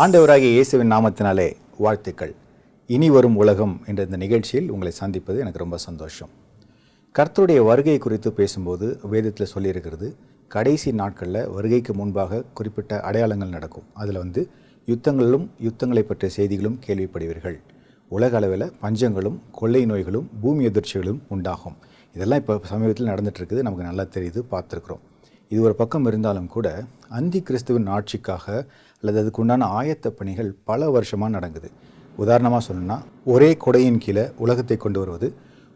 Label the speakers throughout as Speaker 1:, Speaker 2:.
Speaker 1: ஆண்டவராகிய இயேசுவின் நாமத்தினாலே வாழ்த்துக்கள். இனி வரும் உலகம் என்ற இந்த நிகழ்ச்சியில் உங்களை சந்திப்பது எனக்கு ரொம்ப சந்தோஷம். கர்த்தருடைய வருகை குறித்து பேசும்போது வேதத்தில் சொல்லியிருக்கிறது கடைசி நாட்களில் வருகைக்கு முன்பாக குறிப்பிட்ட அடையாளங்கள் நடக்கும். அதில் வந்து யுத்தங்களும் யுத்தங்களை பற்றிய செய்திகளும் கேள்விப்படுவீர்கள். உலக அளவில் பஞ்சங்களும் கொள்ளை நோய்களும் பூமி எதிர்ச்சிகளும் உண்டாகும். இதெல்லாம் இப்போ சமீபத்தில் நடந்துகிட்ருக்குது நமக்கு நல்லா தெரியுது பார்த்துருக்குறோம். இது ஒரு பக்கம் இருந்தாலும் கூட அந்தி கிறிஸ்துவின் ஆட்சிக்காக அல்லது அதுக்கு உண்டான ஆயத்த பணிகள் பல வருஷமாக நடக்குது. உதாரணமாக சொல்லணும்னா ஒரே கொடையின் கீழே உலகத்தை கொண்டு வருவது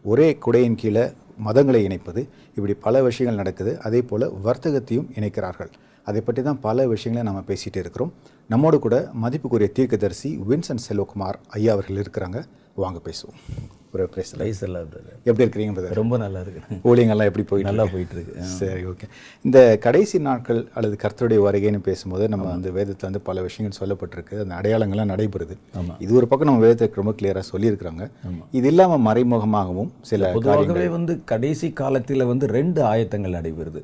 Speaker 1: ஒரே குடையின் கீழே மதங்களை இணைப்பது இப்படி பல விஷயங்கள் நடக்குது. அதே போல் வர்த்தகத்தையும் இணைக்கிறார்கள். அதை பற்றி தான் பல விஷயங்களை நம்ம பேசிகிட்டு இருக்கிறோம். நம்மோடு கூட மதிப்புக்குரிய தீர்க்கதரிசி வின்சன் செல்வகுமார் ஐயா அவர்கள் இருக்கிறாங்க. வாங்க பேசுவோம். ஒரு பேசல
Speaker 2: ரைஸ் எல்லாம் பிரதர்
Speaker 1: எப்படி இருக்கிறீங்க brother?
Speaker 2: ரொம்ப நல்லா இருக்கு
Speaker 1: ஊழியங்கள்லாம் எப்படி போயிட்டு
Speaker 2: நல்லா? போயிட்டு இருக்கு
Speaker 1: சரி ஓகே இந்த கடைசி நாட்கள் அல்லது கர்த்தருடைய வருகைன்னு பேசும்போது நம்ம வந்து வேதத்தில் வந்து பல விஷயங்கள் சொல்லப்பட்டிருக்கு. அந்த அடையாளங்கள்லாம் நடைபெறுது. இது ஒரு பக்கம் நம்ம வேதத்துக்கு ரொம்ப கிளியராக சொல்லியிருக்கிறாங்க. இது இல்லாமல் மறைமுகமாகவும் சில
Speaker 2: பொதுவாகவே வந்து கடைசி காலத்தில் வந்து ரெண்டு ஆயத்தங்கள் நடைபெறுது.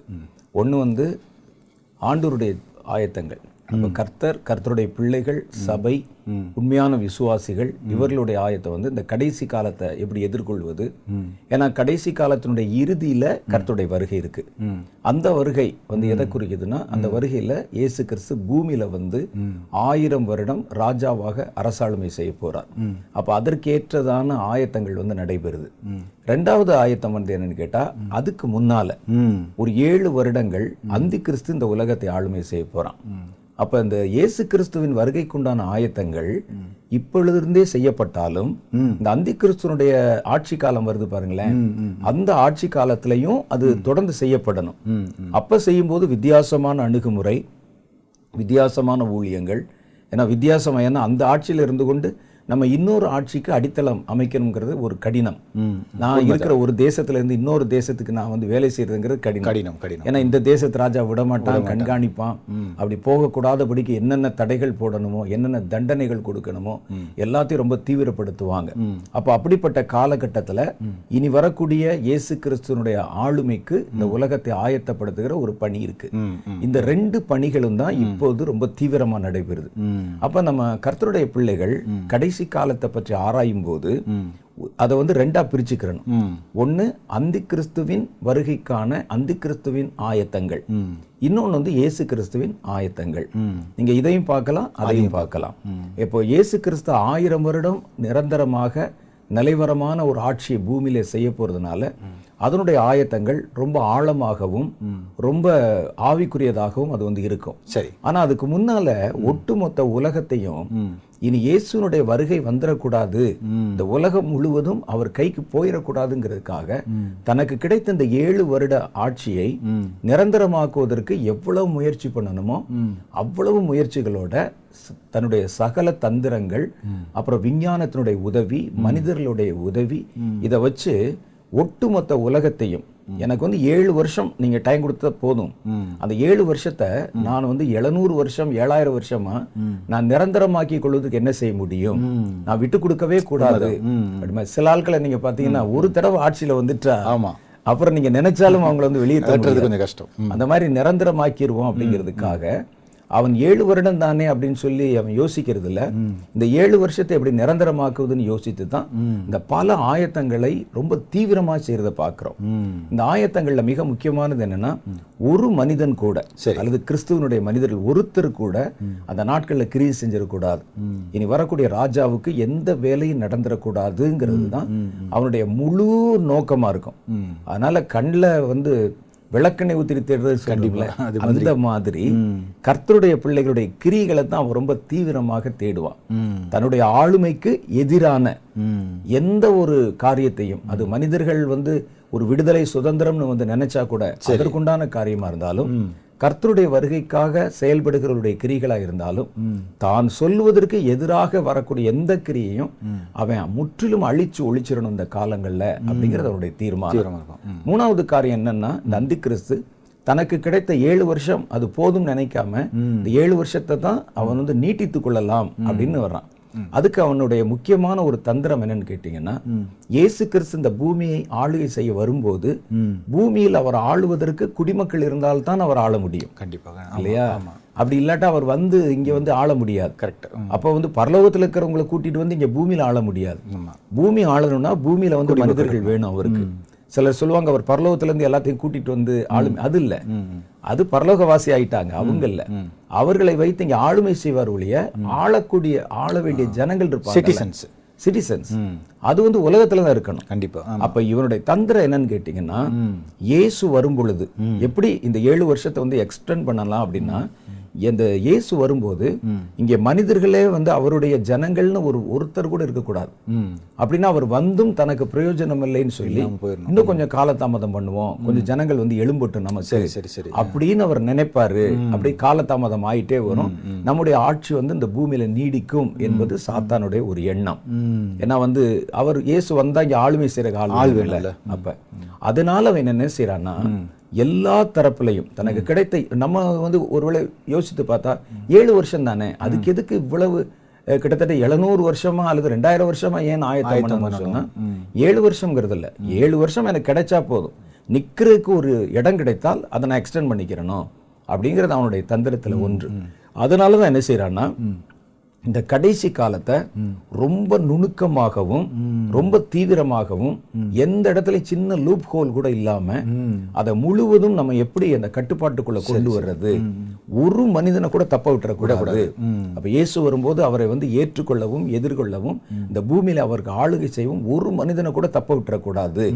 Speaker 2: ஒன்று வந்து ஆண்டவருடைய ஆயத்தங்கள். அப்ப கர்த்தர் கர்த்தருடைய பிள்ளைகள் சபை உண்மையான விசுவாசிகள் இவர்களுடைய ஆயத்தை வந்து இந்த கடைசி காலத்தை எப்படி எதிர்கொள்வது? ஏன்னா கடைசி காலத்தினுடைய இறுதியில கர்த்தருடைய வருகை இருக்கு. அந்த வருகை வந்து எதை குறிக்குதுன்னா அந்த வருகையில இயேசு கிறிஸ்து பூமியில வந்து ஆயிரம் வருடம் ராஜாவாக அரசாளுமை செய்ய போறார். அப்ப அதற்கேற்றதான ஆயத்தங்கள் வந்து நடைபெறுது. ரெண்டாவது ஆயத்தம் வந்து என்னன்னு கேட்டா அதுக்கு முன்னால ஒரு ஏழு வருடங்கள் அந்தி கிறிஸ்து இந்த உலகத்தை ஆளுமை செய்ய போறான். அப்ப இந்த இயேசு கிறிஸ்துவின் வருகைக்குண்டான ஆயத்தங்கள் இப்பொழுதிருந்தே செய்யப்பட்டாலும் இந்த அந்தி கிறிஸ்துவனுடைய ஆட்சி காலம் வருது பாருங்களேன். அந்த ஆட்சி காலத்திலையும் அது தொடர்ந்து செய்யப்படணும். அப்ப செய்யும்போது வித்தியாசமான அணுகுமுறை வித்தியாசமான ஊழியங்கள். ஏன்னா வித்தியாசம் ஏன்னா அந்த ஆட்சியில் இருந்து கொண்டு நம்ம இன்னொரு ஆட்சிக்கு அடித்தளம் அமைக்கணுங்கிறது ஒரு கடினம். நான் இருக்கிற ஒரு தேசத்துல இருந்து இன்னொரு தேசத்துக்கு நான் வந்து வேலை செய்யறதுங்கிறது கடினம்.
Speaker 1: கடினம் கடினம்.
Speaker 2: ஏன்னா இந்த தேசத்து ராஜா விடமாட்டான் கண்காணிப்பான். அப்படி போகக்கூடாதபடிக்கு என்னென்ன தடைகள் போடணுமோ என்னென்ன தண்டனைகள் கொடுக்கணுமோ எல்லாத்தையும் ரொம்ப தீவிரப்படுத்துவாங்க. அப்ப அப்படிப்பட்ட காலகட்டத்துல இனி வரக்கூடிய இயேசு கிறிஸ்துவனுடைய ஆளுமைக்கு இந்த உலகத்தை ஆயத்தப்படுத்துகிற ஒரு பணி இருக்கு. இந்த ரெண்டு பணிகளும் தான் இப்போது ரொம்ப தீவிரமா நடைபெறுது. அப்ப நம்ம கர்த்தருடைய பிள்ளைகள் கடைசி காலத்தை பற்றி ஆராயும் போது அதை வந்து ரெண்டா பிரிச்சுக்கிறணும். ஒண்ணு அந்தி கிறிஸ்துவின் வருகைக்கான அந்தி கிறிஸ்துவின் ஆயத்தங்கள் இன்னொன்னு வந்து இயேசு கிறிஸ்துவின் ஆயத்தங்கள் நீங்க இதையும் பார்க்கலாம் அதையும் பார்க்கலாம். இப்போ இயேசு கிறிஸ்து ஆயிரம் வருடம் நிரந்தரமாக நிலைவரமான ஒரு ஆட்சியை பூமியில செய்ய போறதுனால அதனுடைய ஆயத்தங்கள் ரொம்ப ஆழமாகவும் ரொம்ப ஆவிக்குரியதாகவும் அது வந்து இருக்கும்.
Speaker 1: சரி.
Speaker 2: ஆனா அதுக்கு முன்னால ஒட்டுமொத்த உலகத்தையும் இனி இயேசுனுடைய வருகை வந்துடக்கூடாது இந்த உலகம் முழுவதும் அவர் கைக்கு போயிடக்கூடாதுங்கிறதுக்காக தனக்கு கிடைத்த இந்த ஏழு வருட ஆட்சியை நிரந்தரமாக்குவதற்கு எவ்வளவு முயற்சி பண்ணணுமோ அவ்வளவு முயற்சிகளோட தன்னுடைய சகல தந்திரங்கள் அப்புறம் விஞ்ஞானத்தினுடைய உதவி மனிதர்களுடைய உதவி இதை வச்சு ஒட்டுமொத்த உலகத்தையும் எனக்கு வந்து ஏழு வருஷம் நீங்க டைம் கொடுத்தா போதும். அந்த ஏழு வருஷத்தை நான் வந்து எழுநூறு வருஷம் ஏழாயிரம் வருஷமா நான் நிரந்தரமாக்கி கொள்வதற்கு என்ன செய்ய முடியும்? நான் விட்டு கொடுக்கவே கூடாது. சில ஆட்களை நீங்க பாத்தீங்கன்னா ஒரு தடவை ஆட்சியில வந்துட்டா
Speaker 1: ஆமா.
Speaker 2: அப்புறம் நீங்க நினைச்சாலும் அவங்கள வந்து வெளியே முடியாது.
Speaker 1: கொஞ்சம் கஷ்டம்.
Speaker 2: அந்த மாதிரி நிரந்தரமாக்கிடுவோம் அப்படிங்கிறதுக்காக அவன் ஏழு வருடம் தானே அப்படின்னு சொல்லி அவன் யோசிக்கிறது இல்ல இந்த ஏழு வருஷத்தை எப்படி நிரந்தரமாக்குவதுன்னு யோசித்து தான் இந்த பல ஆயத்தங்களை ரொம்ப தீவிரமா செய்யறத பார்க்கிறோம். இந்த ஆயத்தங்கள்ல மிக முக்கியமானது என்னன்னா ஒரு மனிதன் கூட
Speaker 1: சரி.
Speaker 2: அல்லது கிறிஸ்துவனுடைய மனிதர்கள் ஒருத்தர் கூட அந்த நாட்கள்ல கிரியை செஞ்சிடக்கூடாது. இனி வரக்கூடிய ராஜாவுக்கு எந்த வேலையும் நடந்துடக்கூடாதுங்கிறது தான் அவனுடைய முழு நோக்கமா இருக்கும். அதனால கண்ணில் வந்து விளக்கெண்ணெய் ஊத்தி தேடுறது கண்டிப்பா. அந்த மாதிரி கர்த்தருடைய பிள்ளைகளுடைய கிரிகளை தான் அவன் ரொம்ப தீவிரமாக தேடுவான். தன்னுடைய ஆளுமைக்கு எதிரான எந்த ஒரு காரியத்தையும் அது மனிதர்கள் வந்து ஒரு விடுதலை சுதந்திரம்னு வந்து நினைச்சா கூட அதற்குண்டான காரியமா இருந்தாலும் கர்த்தருடைய வருகைக்காக செயல்படுகிறவருடைய கிரிகளா இருந்தாலும் தான் சொல்லுவதற்கு எதிராக வரக்கூடிய எந்த கிரியையும் அவன் முற்றிலும் அழிச்சு ஒழிச்சிடணும் இந்த காலங்கள்ல அப்படிங்கிறது அவருடைய தீர்மானம். மூணாவது காரியம் என்னன்னா இந்த அந்தி கிறிஸ்து. தனக்கு கிடைத்த ஏழு வருஷம் அது போதும் நினைக்காம இந்த ஏழு வருஷத்தை தான் அவன் வந்து நீட்டித்துக் கொள்ளலாம் அப்படின்னு வர்றான். அதுக்கு அவனுடைய முக்கியமான ஒரு தந்திரம் என்னன்னு கேட்டீங்கன்னா இயேசு கிறிஸ்து இந்த பூமியை ஆளுகை செய்ய வரும்போது பூமியில் அவர் ஆளுவதற்கு குடிமக்கள் இருந்தால்தான் அவர் ஆள முடியும்.
Speaker 1: கண்டிப்பாக.
Speaker 2: இல்லையா? அப்படி இல்லாட்டா அவர் வந்து இங்க வந்து ஆள முடியாது.
Speaker 1: கரெக்ட்
Speaker 2: அப்போ வந்து பரலோகத்துல இருக்கிறவங்களை கூட்டிட்டு வந்து இங்க பூமியில ஆள முடியாது. பூமி ஆளணும்னா பூமியில வந்து மனிதர்கள் வேணும் அவருக்கு. சிலர் சொல்லுவாங்க அவர் பரலோகத்துல இருந்து எல்லாத்தையும் கூட்டிட்டு வந்து ஆளுமை அது இல்ல. அது பரலோகவாசி ஆயிட்டாங்க அவங்க இல்ல. அவர்களை வைத்து இங்க ஆளுமை செய்வார் ஒழிய ஆளக்கூடிய ஆள வேண்டிய ஜனங்கள் இருப்பாங்க
Speaker 1: சிட்டிசன்ஸ்
Speaker 2: சிட்டிசன்ஸ் அது வந்து உலகத்துல தான் இருக்கணும்.
Speaker 1: கண்டிப்பா
Speaker 2: அப்ப இவனுடைய தந்திரம் என்னன்னு கேட்டீங்கன்னா இயேசு வரும் பொழுது எப்படி இந்த ஏழு வருஷத்தை வந்து எக்ஸ்டெண்ட் பண்ணலாம் அப்படின்னா இந்த இயேசு வரும்போது இங்கே மனிதர்களே வந்து அவருடைய ஜனங்கள்னு ஒரு ஒருத்தர் கூட இருக்கக்கூடாது. அப்படின்னா அவர் வந்தும் தனக்கு பிரயோஜனம் இல்லைன்னு சொல்லி. இன்னும் கொஞ்சம் காலதாமதம் பண்ணுவோம். கொஞ்சம் ஜனங்கள் வந்து எழும்பட்டும் நமக்கு
Speaker 1: சரி சரி. சரி
Speaker 2: அப்படின்னு அவர் நினைப்பாரு. அப்படி காலதாமதம் ஆயிட்டே வரும். நம்முடைய ஆட்சி வந்து இந்த பூமியில நீடிக்கும் என்பது சாத்தானுடைய ஒரு எண்ணம். ஏன்னா வந்து அவர் இயேசு வந்தா இங்க ஆளுமை செய்யற ஆள் இல்ல. அப்ப அதனால அவன் என்ன செய்யறான்னா எல்லா தரப்புலையும் தனக்கு கிடைத்த நம்ம வந்து ஒருவேளை யோசித்து பார்த்தா ஏழு வருஷம் தானே? அதுக்கு எதுக்கு இவ்வளவு கிட்டத்தட்ட எழுநூறு வருஷமா அல்லது ரெண்டாயிரம் வருஷமா ஏன் பண்ணணும்னு சொன்னா ஏழு வருஷம்ங்கிறது இல்ல. ஏழு வருஷம் எனக்கு கிடைச்சா போதும். நிக்கிறதுக்கு ஒரு இடம் கிடைத்தால் அதை நான் எக்ஸ்டெண்ட் பண்ணிக்கிறணும் அப்படிங்கிறது அவனுடைய தந்திரத்துல ஒன்று. அதனால தான் என்ன செய்யறான்னா இந்த கடைசி காலத்தை ரொம்ப நுணுக்கமாகவும் ரொம்ப தீவிரமாகவும் எந்த இடத்துல சின்ன லூப் ஹோல் கூட இல்லாம அதை முழுவதும் நம்ம எப்படி அந்த கட்டுப்பாட்டுக்குள்ள கொண்டு வர்றது? ஒரு மனிதனை கூட தப்ப விட்டுறக்கூடாது. அப்ப இயேசு வரும்போது அவரை வந்து ஏற்றுக்கொள்ளவும் எதிர்கொள்ளவும் இந்த பூமியில அவருக்கு ஆளுகை செய்யவும் ஒரு மனிதனை கூட தப்ப விட்டுறக்கூடாது.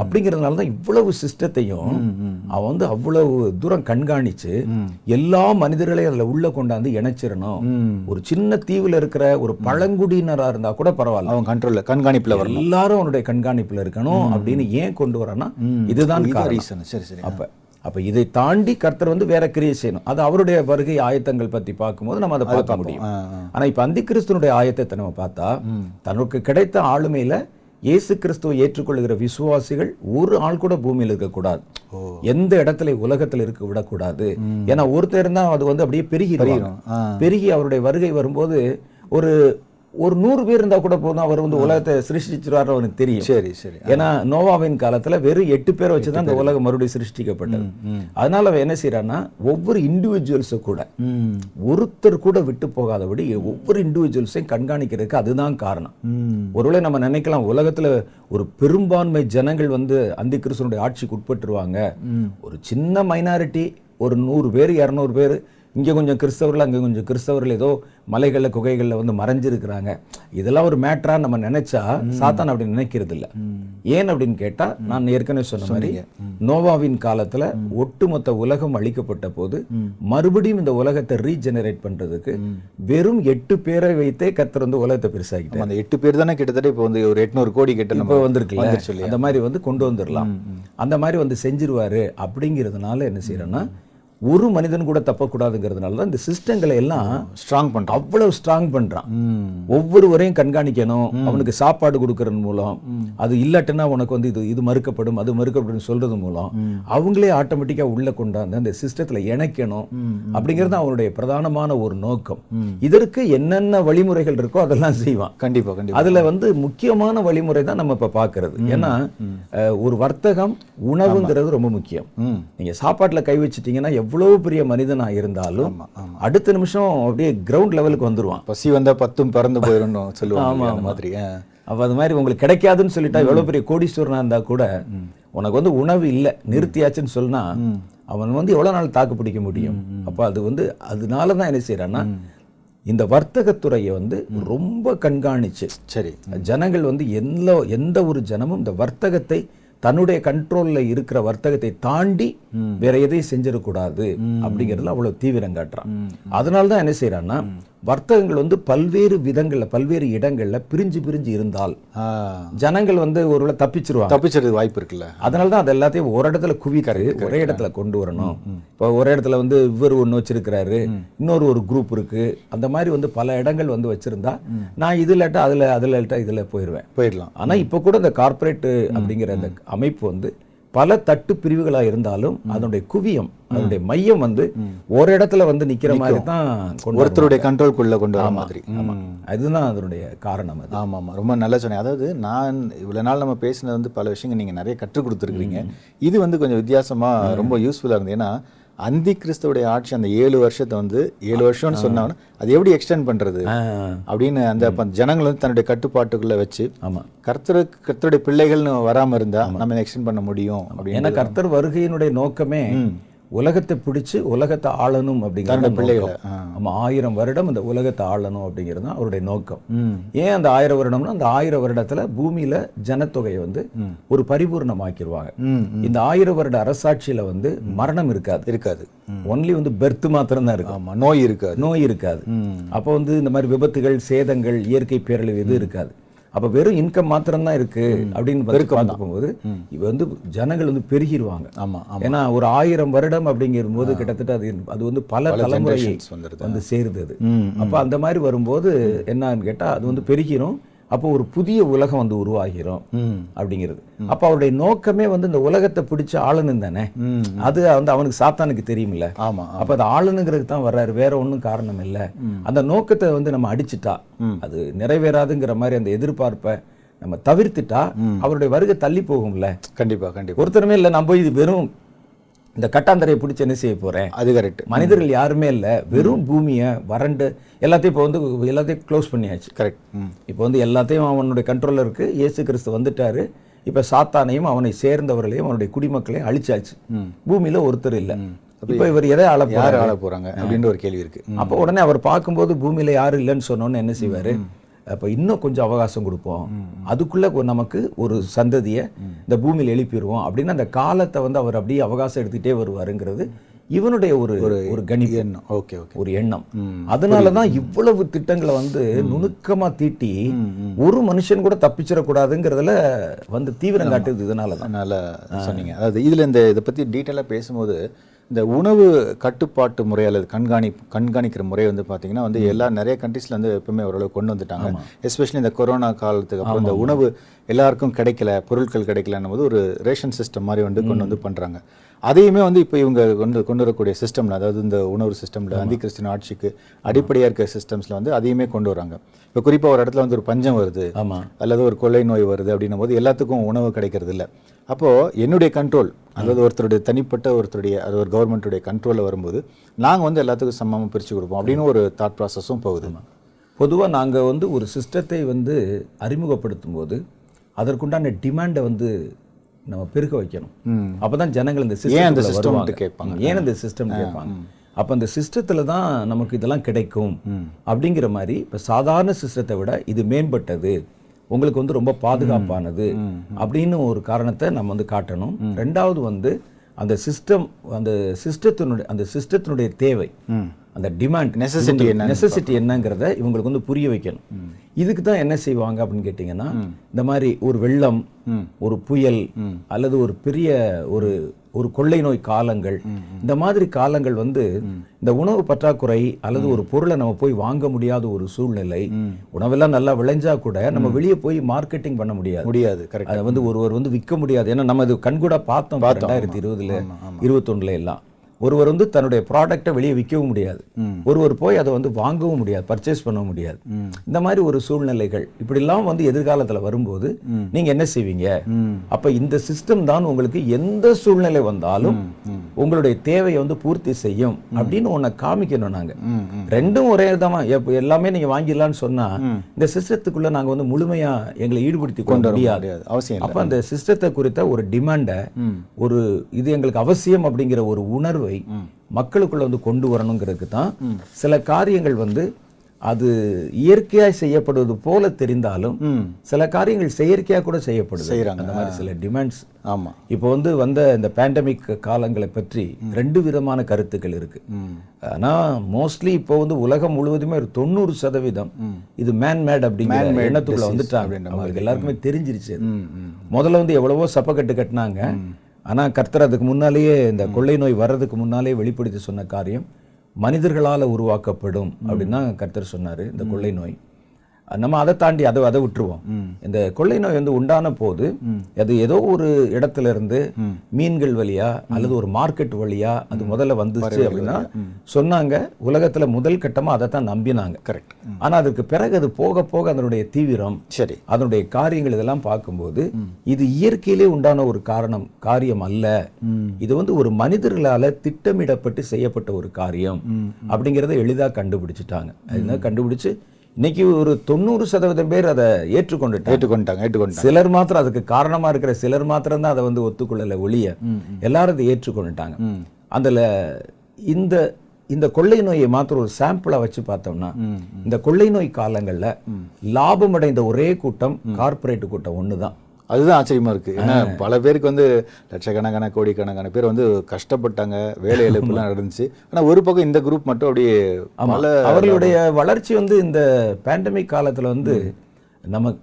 Speaker 2: அப்படிங்கிறதுனால தான் இவ்வளவு சிஸ்டத்தையும் அவன் வந்து அவ்வளவு தூரம் கண்காணிச்சு எல்லா மனிதர்களையும் அதுல உள்ள கொண்டாந்து இணைச்சிடணும். ஒரு சின்ன தீவுல இருக்கிற ஒரு பழங்குடியினரா இருந்தா கூட பரவாயில்ல.
Speaker 1: அவன் கண்ட்ரோல்ல கண்காணிப்புல வரணும்.
Speaker 2: எல்லாரும் அவனுடைய கண்காணிப்புல இருக்கணும் அப்படின்னு ஏன் கொண்டு வரான்னா இதுதான்
Speaker 1: ரீசன் சரி சரி.
Speaker 2: அப்ப அப்ப இதை தாண்டி கர்த்தர் வந்து வேற கிரியை செய்யணும். அது அவருடைய வருகை ஆயத்தங்கள் பத்தி பார்க்கும்போது நம்ம அதை பார்க்க முடியும்.
Speaker 1: ஆ, ஆ.
Speaker 2: ஆனா இப்ப அந்தி கிறிஸ்துனுடைய ஆயத்தத்தை நம்ம பார்த்தா தனக்கு கிடைத்த ஆளுமையில இயேசு கிறிஸ்துவை ஏற்றுக்கொள்கிற விசுவாசிகள் ஒரு ஆள் கூட பூமியில் இருக்கக்கூடாது. எந்த இடத்துல உலகத்துல இருக்க விடக்கூடாது. ஏன்னா ஒருத்தர் இருந்தா அது வந்து அப்படியே பெருகி. பெருகி அவருடைய வருகை வரும்போது ஒரு ஒரு நூறு பேர் இருந்தா கூட போதும். அவர் வந்து உலகத்தை சிருஷ்டிச்சிருவாரு அவனுக்கு தெரியும்.
Speaker 1: சரி சரி.
Speaker 2: ஏன்னா நோவாவின் காலத்துல வெறும் எட்டு பேரை வச்சு தான் இந்த உலகம் மறுபடியும் சிருஷ்டிக்கப்பட்டது. அதனால அவன் என்ன செய்யறான்னா ஒவ்வொரு இண்டிவிஜுவல்ஸும் கூட ஒருத்தர் கூட விட்டு போகாதபடி ஒவ்வொரு இண்டிவிஜுவல்ஸையும் கண்காணிக்கிறதுக்கு அதுதான் காரணம். ஒருவேளை நம்ம நினைக்கலாம் உலகத்துல ஒரு பெரும்பான்மை ஜனங்கள் வந்து அந்தி கிறிஸ்தனுடைய ஆட்சிக்கு உட்பட்டுருவாங்க. ஒரு சின்ன மைனாரிட்டி ஒரு நூறு பேர் இரநூறு பேர் இங்க கொஞ்சம் கிறிஸ்தவர்கள் அங்க கொஞ்சம் கிறிஸ்தவர்கள் ஏதோ மலைகள்ல குகைகள்ல வந்து மறைஞ்சிருக்கிறாங்க. இதெல்லாம் ஒரு மேட்டரா நம்ம நினைச்சா சாத்தான் அப்படி நினைக்கிறது இல்ல ஏன் அப்படின்னு கேட்டா நான் ஏற்கனவே சொன்ன மாதிரி நோவாவின் காலத்துல ஒட்டுமொத்த உலகம் அழிக்கப்பட்ட போது மறுபடியும் இந்த உலகத்தை ரீஜெனரேட் பண்றதுக்கு வெறும் எட்டு பேரை வைத்தே கர்த்தர் வந்து உலகத்தை பெருசாக்கிட்டார்.
Speaker 1: ஆமா, அந்த எட்டு பேர் தானே கிட்டத்தட்ட இப்போ வந்து ஒரு எட்நூறு கோடி கிட்ட நம்ம இல்லையா?
Speaker 2: அந்த மாதிரி வந்து கொண்டு வந்துடலாம் அந்த மாதிரி வந்து செஞ்சிருவாரு அப்படிங்கிறதுனால என்ன செய்யறேன்னா ஒரு மனிதன் கூட தப்பக்கூடாதுங்கிறதுனால தான் இந்த சிஸ்டங்களை எல்லாம்
Speaker 1: ஸ்ட்ராங் பண்றோம்
Speaker 2: அவ்வளவு ஸ்ட்ராங் பண்றான்.
Speaker 1: ம்.
Speaker 2: ஒவ்வொருவரையும் கண்காணிக்கணும். அவனுக்கு சாப்பாடு கொடுக்கறது மூலம். அது இல்லாட்டினா உனக்கு வந்து இது இது மறுக்கப்படும் அது மறுக்கப்படும் சொல்றது மூலம். அவங்களே ஆட்டோமேட்டிக்கா உள்ள கொண்டாந்து அந்த சிஸ்டத்துல இணைக்கணும். அப்படிங்கிறது அவனுடைய பிரதானமான ஒரு நோக்கம். இதற்கு என்னென்ன வழிமுறைகள் இருக்கோ அதெல்லாம் செய்வான்.
Speaker 1: கண்டிப்பா கண்டிப்பா.
Speaker 2: அதுல வந்து முக்கியமான வழிமுறை தான் நம்ம இப்ப பாக்குறது. ஏன்னா ஒரு வர்த்தகம் உணவுங்கிறது ரொம்ப முக்கியம்.
Speaker 1: ம்.
Speaker 2: நீங்க சாப்பாட்டுல கை வச்சிட்டீங்கன்னா எவ்வளவு பெரிய மனிதனா இருந்தாலும்
Speaker 1: ஆமா ஆமா.
Speaker 2: அடுத்த நிமிஷம் அப்படியே கிரவுண்ட் லெவலுக்கு வந்துருவான்.
Speaker 1: பசி வந்தா பத்தும் பறந்து போயிடணும் சொல்லுவாங்க? அந்த மாதிரி.
Speaker 2: அப்ப அது மாதிரி உங்களுக்கு கிடைக்காதுன்னு சொல்லிட்டா எவ்வளவு பெரிய கோடீஸ்வரனா இருந்தா கூட உனக்கு வந்து உணவு இல்ல நிறுத்தியாச்சுன்னு சொன்னா அவன் வந்து எவ்வளவு நாள் தாக்கு பிடிக்க முடியும்? அப்ப அது வந்து அதனால தான் என்ன செய்யறான்னா இந்த வர்த்தகத்துறையை வந்து ரொம்ப கண்காணிச்சு.
Speaker 1: சரி.
Speaker 2: ஜனங்கள் வந்து எந்த எந்த ஒரு ஜனமும் இந்த வர்த்தகத்தை தன்னுடைய கண்ட்ரோல்ல இருக்கிற வர்த்தகத்தை தாண்டி வேற எதையும் செஞ்சிடக்கூடாது அப்படிங்கிறதுல அவ்வளவு தீவிரம் காட்டுறான். அதனால தான் என்ன செய்யறான்னா வர்த்தகங்கள் வந்து பல்வேறு விதங்கள்ல பல்வேறு இடங்கள்ல பிரிஞ்சு பிரிஞ்சு இருந்தால். ஜனங்கள் வந்து ஒருவேளை தப்பிச்சிருவாங்க.
Speaker 1: தப்பிச்சதுக்கு வாய்ப்பு இருக்குல்ல.
Speaker 2: அதனால தான் அது எல்லாத்தையும் ஒரு இடத்துல குவிக்காரு ஒரே இடத்துல கொண்டு வரணும். இப்போ ஒரு இடத்துல வந்து இவர் ஒன்று வச்சிருக்கிறாரு இன்னொரு ஒரு குரூப் இருக்கு. அந்த மாதிரி வந்து பல இடங்கள் வந்து வச்சிருந்தா நான் இது இல்லாட்டா அதுல அதுல இல்லாட்டா இதுல போயிடுவேன்
Speaker 1: போயிடலாம்.
Speaker 2: ஆனா இப்போ கூட இந்த கார்ப்பரேட் அப்படிங்கிற அந்த அமைப்பு வந்து பல தட்டு பிரிவுகளா இருந்தாலும் அதனுடைய குவியம் அதனுடைய மையம் வந்து ஒரு இடத்துல வந்து நிக்கிற மாதிரி தான்.
Speaker 1: ஒருத்தருடைய கண்ட்ரோல்குள்ள கொண்டு வர மாதிரி.
Speaker 2: ஆமா. அதுதான் அதனுடைய காரணம் அது.
Speaker 1: ஆமாம் ஆமாம் ரொம்ப நல்லா சொன்னீங்க. அதாவது நான் இவ்வளோ நாள் நம்ம பேசினது வந்து பல விஷயங்கள் நீங்கள் நிறைய கற்றுக் கொடுத்துருக்கீங்க இது வந்து கொஞ்சம் வித்தியாசமாக ரொம்ப யூஸ்ஃபுல்லாக இருந்தது. ஏன்னா அந்தி கிறிஸ்துவுடைய ஆட்சி அந்த ஏழு வருஷத்தை வந்து ஏழு வருஷம்னு சொன்னாங்கன்னா அது எப்படி எக்ஸ்டெண்ட் பண்ணுறது அப்படின்னு அந்த ஜனங்கள் வந்து தன்னுடைய கட்டுப்பாட்டுக்குள்ளே வச்சு
Speaker 2: ஆமா.
Speaker 1: கர்த்தர் கர்த்தருடைய பிள்ளைகள்னு வராமல் இருந்தால் நம்ம எக்ஸ்டெண்ட் பண்ண முடியும் அப்படின்னு
Speaker 2: ஏன்னா கர்த்தர் வருகையினுடைய நோக்கமே உலகத்தை பிடிச்சு உலகத்தை ஆளணும் அப்படிங்கிற பிள்ளைகளை ஆமா ஆயிரம் வருடம் இந்த உலகத்தை ஆளணும் அப்படிங்கிறது தான் அவருடைய நோக்கம். ஏன் அந்த ஆயிரம் வருடம்னா அந்த ஆயிரம் வருடத்துல பூமியில ஜனத்தொகையை வந்து ஒரு பரிபூர்ணமாக்கிடுவாங்க இந்த ஆயிரம் வருட அரசாட்சியில வந்து மரணம் இருக்காது.
Speaker 1: இருக்காது.
Speaker 2: ஒன்லி வந்து பெர்த் மாத்திரம் தான் இருக்கும்.
Speaker 1: ஆமாம் நோய் இருக்காது.
Speaker 2: நோய் இருக்காது. அப்போ வந்து இந்த மாதிரி விபத்துகள் சேதங்கள் இயற்கை பேரழிவு எதுவும் இருக்காது. அப்ப வெறும் இன்கம் மாத்திரம் தான் இருக்கு அப்படின்னு பார்த்து போகும்போது இவ வந்து ஜனங்கள் வந்து பெருகிடுவாங்க
Speaker 1: ஆமாம் ஆமாம்
Speaker 2: ஏன்னா ஒரு ஆயிரம் வருடம் அப்படிங்கிற போது கிட்டத்தட்ட அது அது வந்து பல
Speaker 1: வந்துருது.
Speaker 2: வந்து சேருது அப்ப அந்த மாதிரி வரும்போது என்னன்னு கேட்டா அது வந்து பெருகிரும். அப்போ ஒரு புதிய உலகம் வந்து உருவாகிரும்
Speaker 1: ம்.
Speaker 2: அப்படிங்கிறது. அப்ப அவருடைய நோக்கமே வந்து இந்த உலகத்தை பிடிச்ச ஆளணும் தானே? அது வந்து அவனுக்கு சாத்தானுக்கு தெரியுமில்ல.
Speaker 1: ஆமாம்
Speaker 2: அப்ப அது ஆளுனுங்கிறதுக்கு தான் வர்றாரு வேற ஒண்ணும் காரணம் இல்ல. அந்த நோக்கத்தை வந்து நம்ம அடிச்சிட்டா அது நிறைவேறாதுங்கிற மாதிரி அந்த எதிர்பார்ப்பை நம்ம தவிர்த்துட்டா அவருடைய வருகை தள்ளி போகும்ல?
Speaker 1: கண்டிப்பாக கண்டிப்பாக
Speaker 2: ஒருத்தருமே இல்ல நம்ம இது வெறும் இந்த கட்டாந்தரையை பிடிச்சி என்ன செய்ய போறேன்?
Speaker 1: அது கரெக்ட்
Speaker 2: மனிதர்கள் யாருமே இல்ல. வெறும் பூமியை வறண்டு எல்லாத்தையும் இப்போ வந்து எல்லாத்தையும் க்ளோஸ் பண்ணியாச்சு.
Speaker 1: கரெக்ட்
Speaker 2: இப்போ வந்து எல்லாத்தையும் அவனுடைய கண்ட்ரோல்ல இருக்கு. இயேசு கிறிஸ்து வந்துட்டாரு. இப்ப சாத்தானையும் அவனை சேர்ந்தவர்களையும் அவனுடைய குடிமக்களையும் அழிச்சாச்சு. பூமியில ஒருத்தர் இல்ல. இப்போ இவர் எதை ஆள
Speaker 1: யார் ஆள போறாங்க அப்படின்ற ஒரு கேள்வி இருக்கு. ம்.
Speaker 2: அப்போ உடனே அவர் பார்க்கும்போது பூமியில யாரும் இல்லைன்னு சொன்னோன்னு என்ன செய்வாரு? அப்ப இன்னும் கொஞ்சம் அவகாசம் கொடுப்போம். அதுக்குள்ள நமக்கு ஒரு சந்ததியை இந்த பூமியில எழுப்பிடுவோம் அப்படின்னு அந்த காலத்தை வந்து அவர் அப்படியே அவகாசம் எடுத்துட்டே வருவாருங்கிறது இவனுடைய ஒரு ஒரு கணிப்பு.
Speaker 1: எண்ணம். Okay okay.
Speaker 2: ஒரு எண்ணம். அதனால தான் இவ்வளவு திட்டங்களை வந்து நுணுக்கமா தீட்டி ஒரு மனுஷன் கூட தப்பிச்சிடக்கூடாதுங்கிறதுல வந்து தீவிரம் காட்டுது இதனால தான்
Speaker 1: நல்லா சொன்னீங்க. அதாவது இதுல இந்த இதை பத்தி டீட்டெயிலாக பேசும்போது இந்த உணவு கட்டுப்பாட்டு முறை அல்லது கண்காணி கண்காணிக்கிற முறை வந்து பார்த்தீங்கன்னா வந்து எல்லா நிறைய கண்ட்ரீஸ்ல வந்து எப்பவுமே ஓரளவு கொண்டு வந்துட்டாங்க. எஸ்பெஷலி இந்த கொரோனா காலத்துக்கு அப்புறம் இந்த உணவு எல்லாருக்கும் கிடைக்கல பொருட்கள் கிடைக்கலன்னும் போது ஒரு ரேஷன் சிஸ்டம் மாதிரி வந்து கொண்டு வந்து பண்றாங்க. அதையுமே வந்து இப்போ இவங்க கொண்டு கொண்டு வரக்கூடிய சிஸ்டம்ல அதாவது இந்த உணவு சிஸ்டம்ல அந்தி கிறிஸ்டின் ஆட்சிக்கு அடிப்படையாக இருக்க சிஸ்டம்ஸ்ல வந்து அதையுமே கொண்டு வராங்க. இப்போ குறிப்பா ஒரு இடத்துல வந்து ஒரு பஞ்சம் வருது
Speaker 2: ஆமா.
Speaker 1: அல்லது ஒரு கொள்ளை நோய் வருது அப்படின்னும் போது எல்லாத்துக்கும் உணவு கிடைக்கிறது இல்ல. அப்போ என்னுடைய கண்ட்ரோல் அதாவது ஒருத்தருடைய தனிப்பட்ட ஒருத்தருடைய அது ஒரு கவர்மெண்ட்டுடைய கண்ட்ரோலில் வரும்போது நாங்க வந்து எல்லாத்துக்கும் சமமாக பிரிச்சு கொடுப்போம் அப்படின்னு ஒரு தாட் ப்ராசஸும் போகுது.
Speaker 2: பொதுவா நாங்க வந்து ஒரு சிஸ்டத்தை வந்து அறிமுகப்படுத்தும் போது அதற்குண்டான டிமாண்டை வந்து நம்ம பெருக்க வைக்கணும். அப்பதான் ஜனங்கள் இந்த சிஸ்டம்
Speaker 1: கேட்பாங்க?
Speaker 2: ஏன் இந்த சிஸ்டம் கேட்பாங்க? அப்ப அந்த சிஸ்டத்துல தான் நமக்கு இதெல்லாம் கிடைக்கும் அப்படிங்கிற மாதிரி இப்ப சாதாரண சிஸ்டத்தை விட இது மேம்பட்டது உங்களுக்கு வந்து ரொம்ப பாதுகாப்பானது அப்படின்னு ஒரு காரணத்தை நம்ம வந்து காட்டணும். ரெண்டாவது வந்து அந்த சிஸ்டம் அந்த சிஸ்டத்தினுடைய அந்த சிஸ்டத்தினுடைய தேவை அந்த டிமாண்ட்
Speaker 1: Necessity என்னன்னு
Speaker 2: நெசசிட்டி என்னங்கிறத இவங்களுக்கு வந்து புரிய வைக்கணும். இதுக்கு தான் என்ன செய்வாங்க அப்படின்னு கேட்டிங்கன்னா இந்த மாதிரி ஒரு வெள்ளம் ஒரு புயல் அல்லது ஒரு பெரிய ஒரு ஒரு கொள்ளை நோய் காலங்கள். இந்த மாதிரி காலங்கள் வந்து இந்த உணவு பற்றாக்குறை அல்லது ஒரு பொருளை நம்ம போய் வாங்க முடியாத ஒரு சூழ்நிலை. உணவெல்லாம் நல்லா விளைஞ்சா கூட நம்ம வெளியே போய் மார்க்கெட்டிங் பண்ண முடியாது.
Speaker 1: முடியாது கரெக்ட்
Speaker 2: அதை வந்து ஒருவர் வந்து விற்க முடியாது. ஏன்னா நம்ம இது கண்கூட பார்த்தோம் ரெண்டாயிரத்தி இருபதுல இருபத்தொன்னுல எல்லாம். ஒருவர் வந்து தன்னுடைய ப்ராடக்ட்டை வெளியே விற்கவும் முடியாது. ஒருவர் போய் அதை வந்து வாங்கவும் முடியாது பர்ச்சேஸ் பண்ண முடியாது. இந்த மாதிரி ஒரு சூழ்நிலைகள் இப்படிலாம் வந்து எதிர்காலத்துல வரும்போது நீங்க என்ன செய்வீங்க? அப்ப இந்த சிஸ்டம் தான் உங்களுக்கு எந்த சூழ்நிலை வந்தாலும் உங்களுடைய தேவையை வந்து பூர்த்தி செய்யும் அப்படின்னு உன்னை காமிக்கணும் நாங்க. ரெண்டும் ஒரே தான் எல்லாமே நீங்க வாங்கிடலாம்னு சொன்னா இந்த சிஸ்டத்துக்குள்ள நாங்க வந்து முழுமையா எங்களை ஈடுபடுத்தி கொண்டு முடியாது.
Speaker 1: அவசியம்
Speaker 2: அப்ப அந்த சிஸ்டத்தை குறித்த ஒரு டிமாண்டை ஒரு இது எங்களுக்கு அவசியம் அப்படிங்கிற ஒரு உணர்வை மக்களுக்குள்ள வந்து கொண்டு வரணுங்கிறதுக்கு தான் சில காரியங்கள் வந்து அது இயற்கையாய் செய்யப்படுவது போல தெரிந்தாலும் சில காரியங்கள் செயற்கையா கூட செய்யப்படுது.
Speaker 1: செய்றாங்க.
Speaker 2: அந்த மாதிரி சில டிமாண்ட்ஸ்
Speaker 1: ஆமா.
Speaker 2: இப்போ வந்து வந்த இந்த பேண்டமிக் காலங்களை பற்றி ரெண்டு விதமான கருத்துக்கள் இருக்கு. ஆனா மோஸ்ட்லி இப்போ வந்து உலகம் முழுவதுமே ஒரு தொண்ணூறு சதவீதம் இது மேன் மேட் அப்படிங்கிற எண்ணத்துக்குள்ள வந்துட்டாங்க. அவங்களுக்கு எல்லாருக்குமே தெரிஞ்சிருச்சு. முதல்ல வந்து எவ்வளவோ சப்பக்கட்டு கட்டினாங்க. ஆனா கர்த்தர் அதுக்கு முன்னாலேயே இந்த கொள்ளை நோய் வர்றதுக்கு முன்னாலே வெளிப்படுத்தி சொன்ன காரியம் மனிதர்களால உருவாக்கப்படும் அப்படின்னு தான் கர்த்தர் சொன்னாரு இந்த கொள்ளை நோய். நம்ம அதை தாண்டி அதை அதை விட்டுருவோம். இந்த கொள்ளை நோய் வந்து உண்டான போது அது ஏதோ ஒரு இடத்துல இருந்து மீன்கள் வழியா அல்லது ஒரு மார்க்கெட் வழியா அது முதல்ல வந்துச்சு அப்படின்னா சொன்னாங்க உலகத்துல முதல் கட்டமா அதை தான் நம்பினாங்க.
Speaker 1: கரெக்ட்
Speaker 2: ஆனா அதுக்கு பிறகு அது போக போக அதனுடைய தீவிரம்
Speaker 1: சரி.
Speaker 2: அதனுடைய காரியங்கள் இதெல்லாம் பார்க்கும்போது இது இயற்கையிலே உண்டான ஒரு காரணம் காரியம் அல்ல. இது வந்து ஒரு மனிதர்களால திட்டமிடப்பட்டு செய்யப்பட்ட ஒரு காரியம் அப்படிங்கிறத எளிதா கண்டுபிடிச்சிட்டாங்க. கண்டுபிடிச்சு இன்னைக்கு ஒரு தொண்ணூறு சதவீதம் பேர் அதை ஏற்றுக்கொண்டுட்டாங்க.
Speaker 1: ஏற்றுக்கொண்டாங்க ஏற்றுக்கொண்டாங்க
Speaker 2: சிலர் மாத்திரம் அதுக்கு காரணமா இருக்கிற சிலர் மாத்திரம் தான் அதை வந்து ஒத்துக்கொள்ளல ஒழிய எல்லாரும் அதை ஏற்றுக்கொண்டுட்டாங்க. அதுல இந்த இந்த கொள்ளை நோயை மாத்திரம் ஒரு சாம்பிளா வச்சு பார்த்தோம்னா இந்த கொள்ளை நோய் காலங்கள்ல லாபம் அடைந்த ஒரே கூட்டம் கார்ப்பரேட் கூட்டம் ஒண்ணுதான்.
Speaker 1: அதுதான் ஆச்சரியமா இருக்கு. ஏன்னா பல பேருக்கு வந்து லட்சக்கணக்கான கோடிக்கணக்கான பேர் வந்து கஷ்டப்பட்டாங்க. வேலை இழப்புலாம் நடந்துச்சு. ஆனா ஒரு பக்கம் இந்த குரூப் மட்டும் அப்படியே
Speaker 2: அவர்களுடைய வளர்ச்சி வந்து இந்த பேண்டமிக் காலத்துல வந்து நம்ம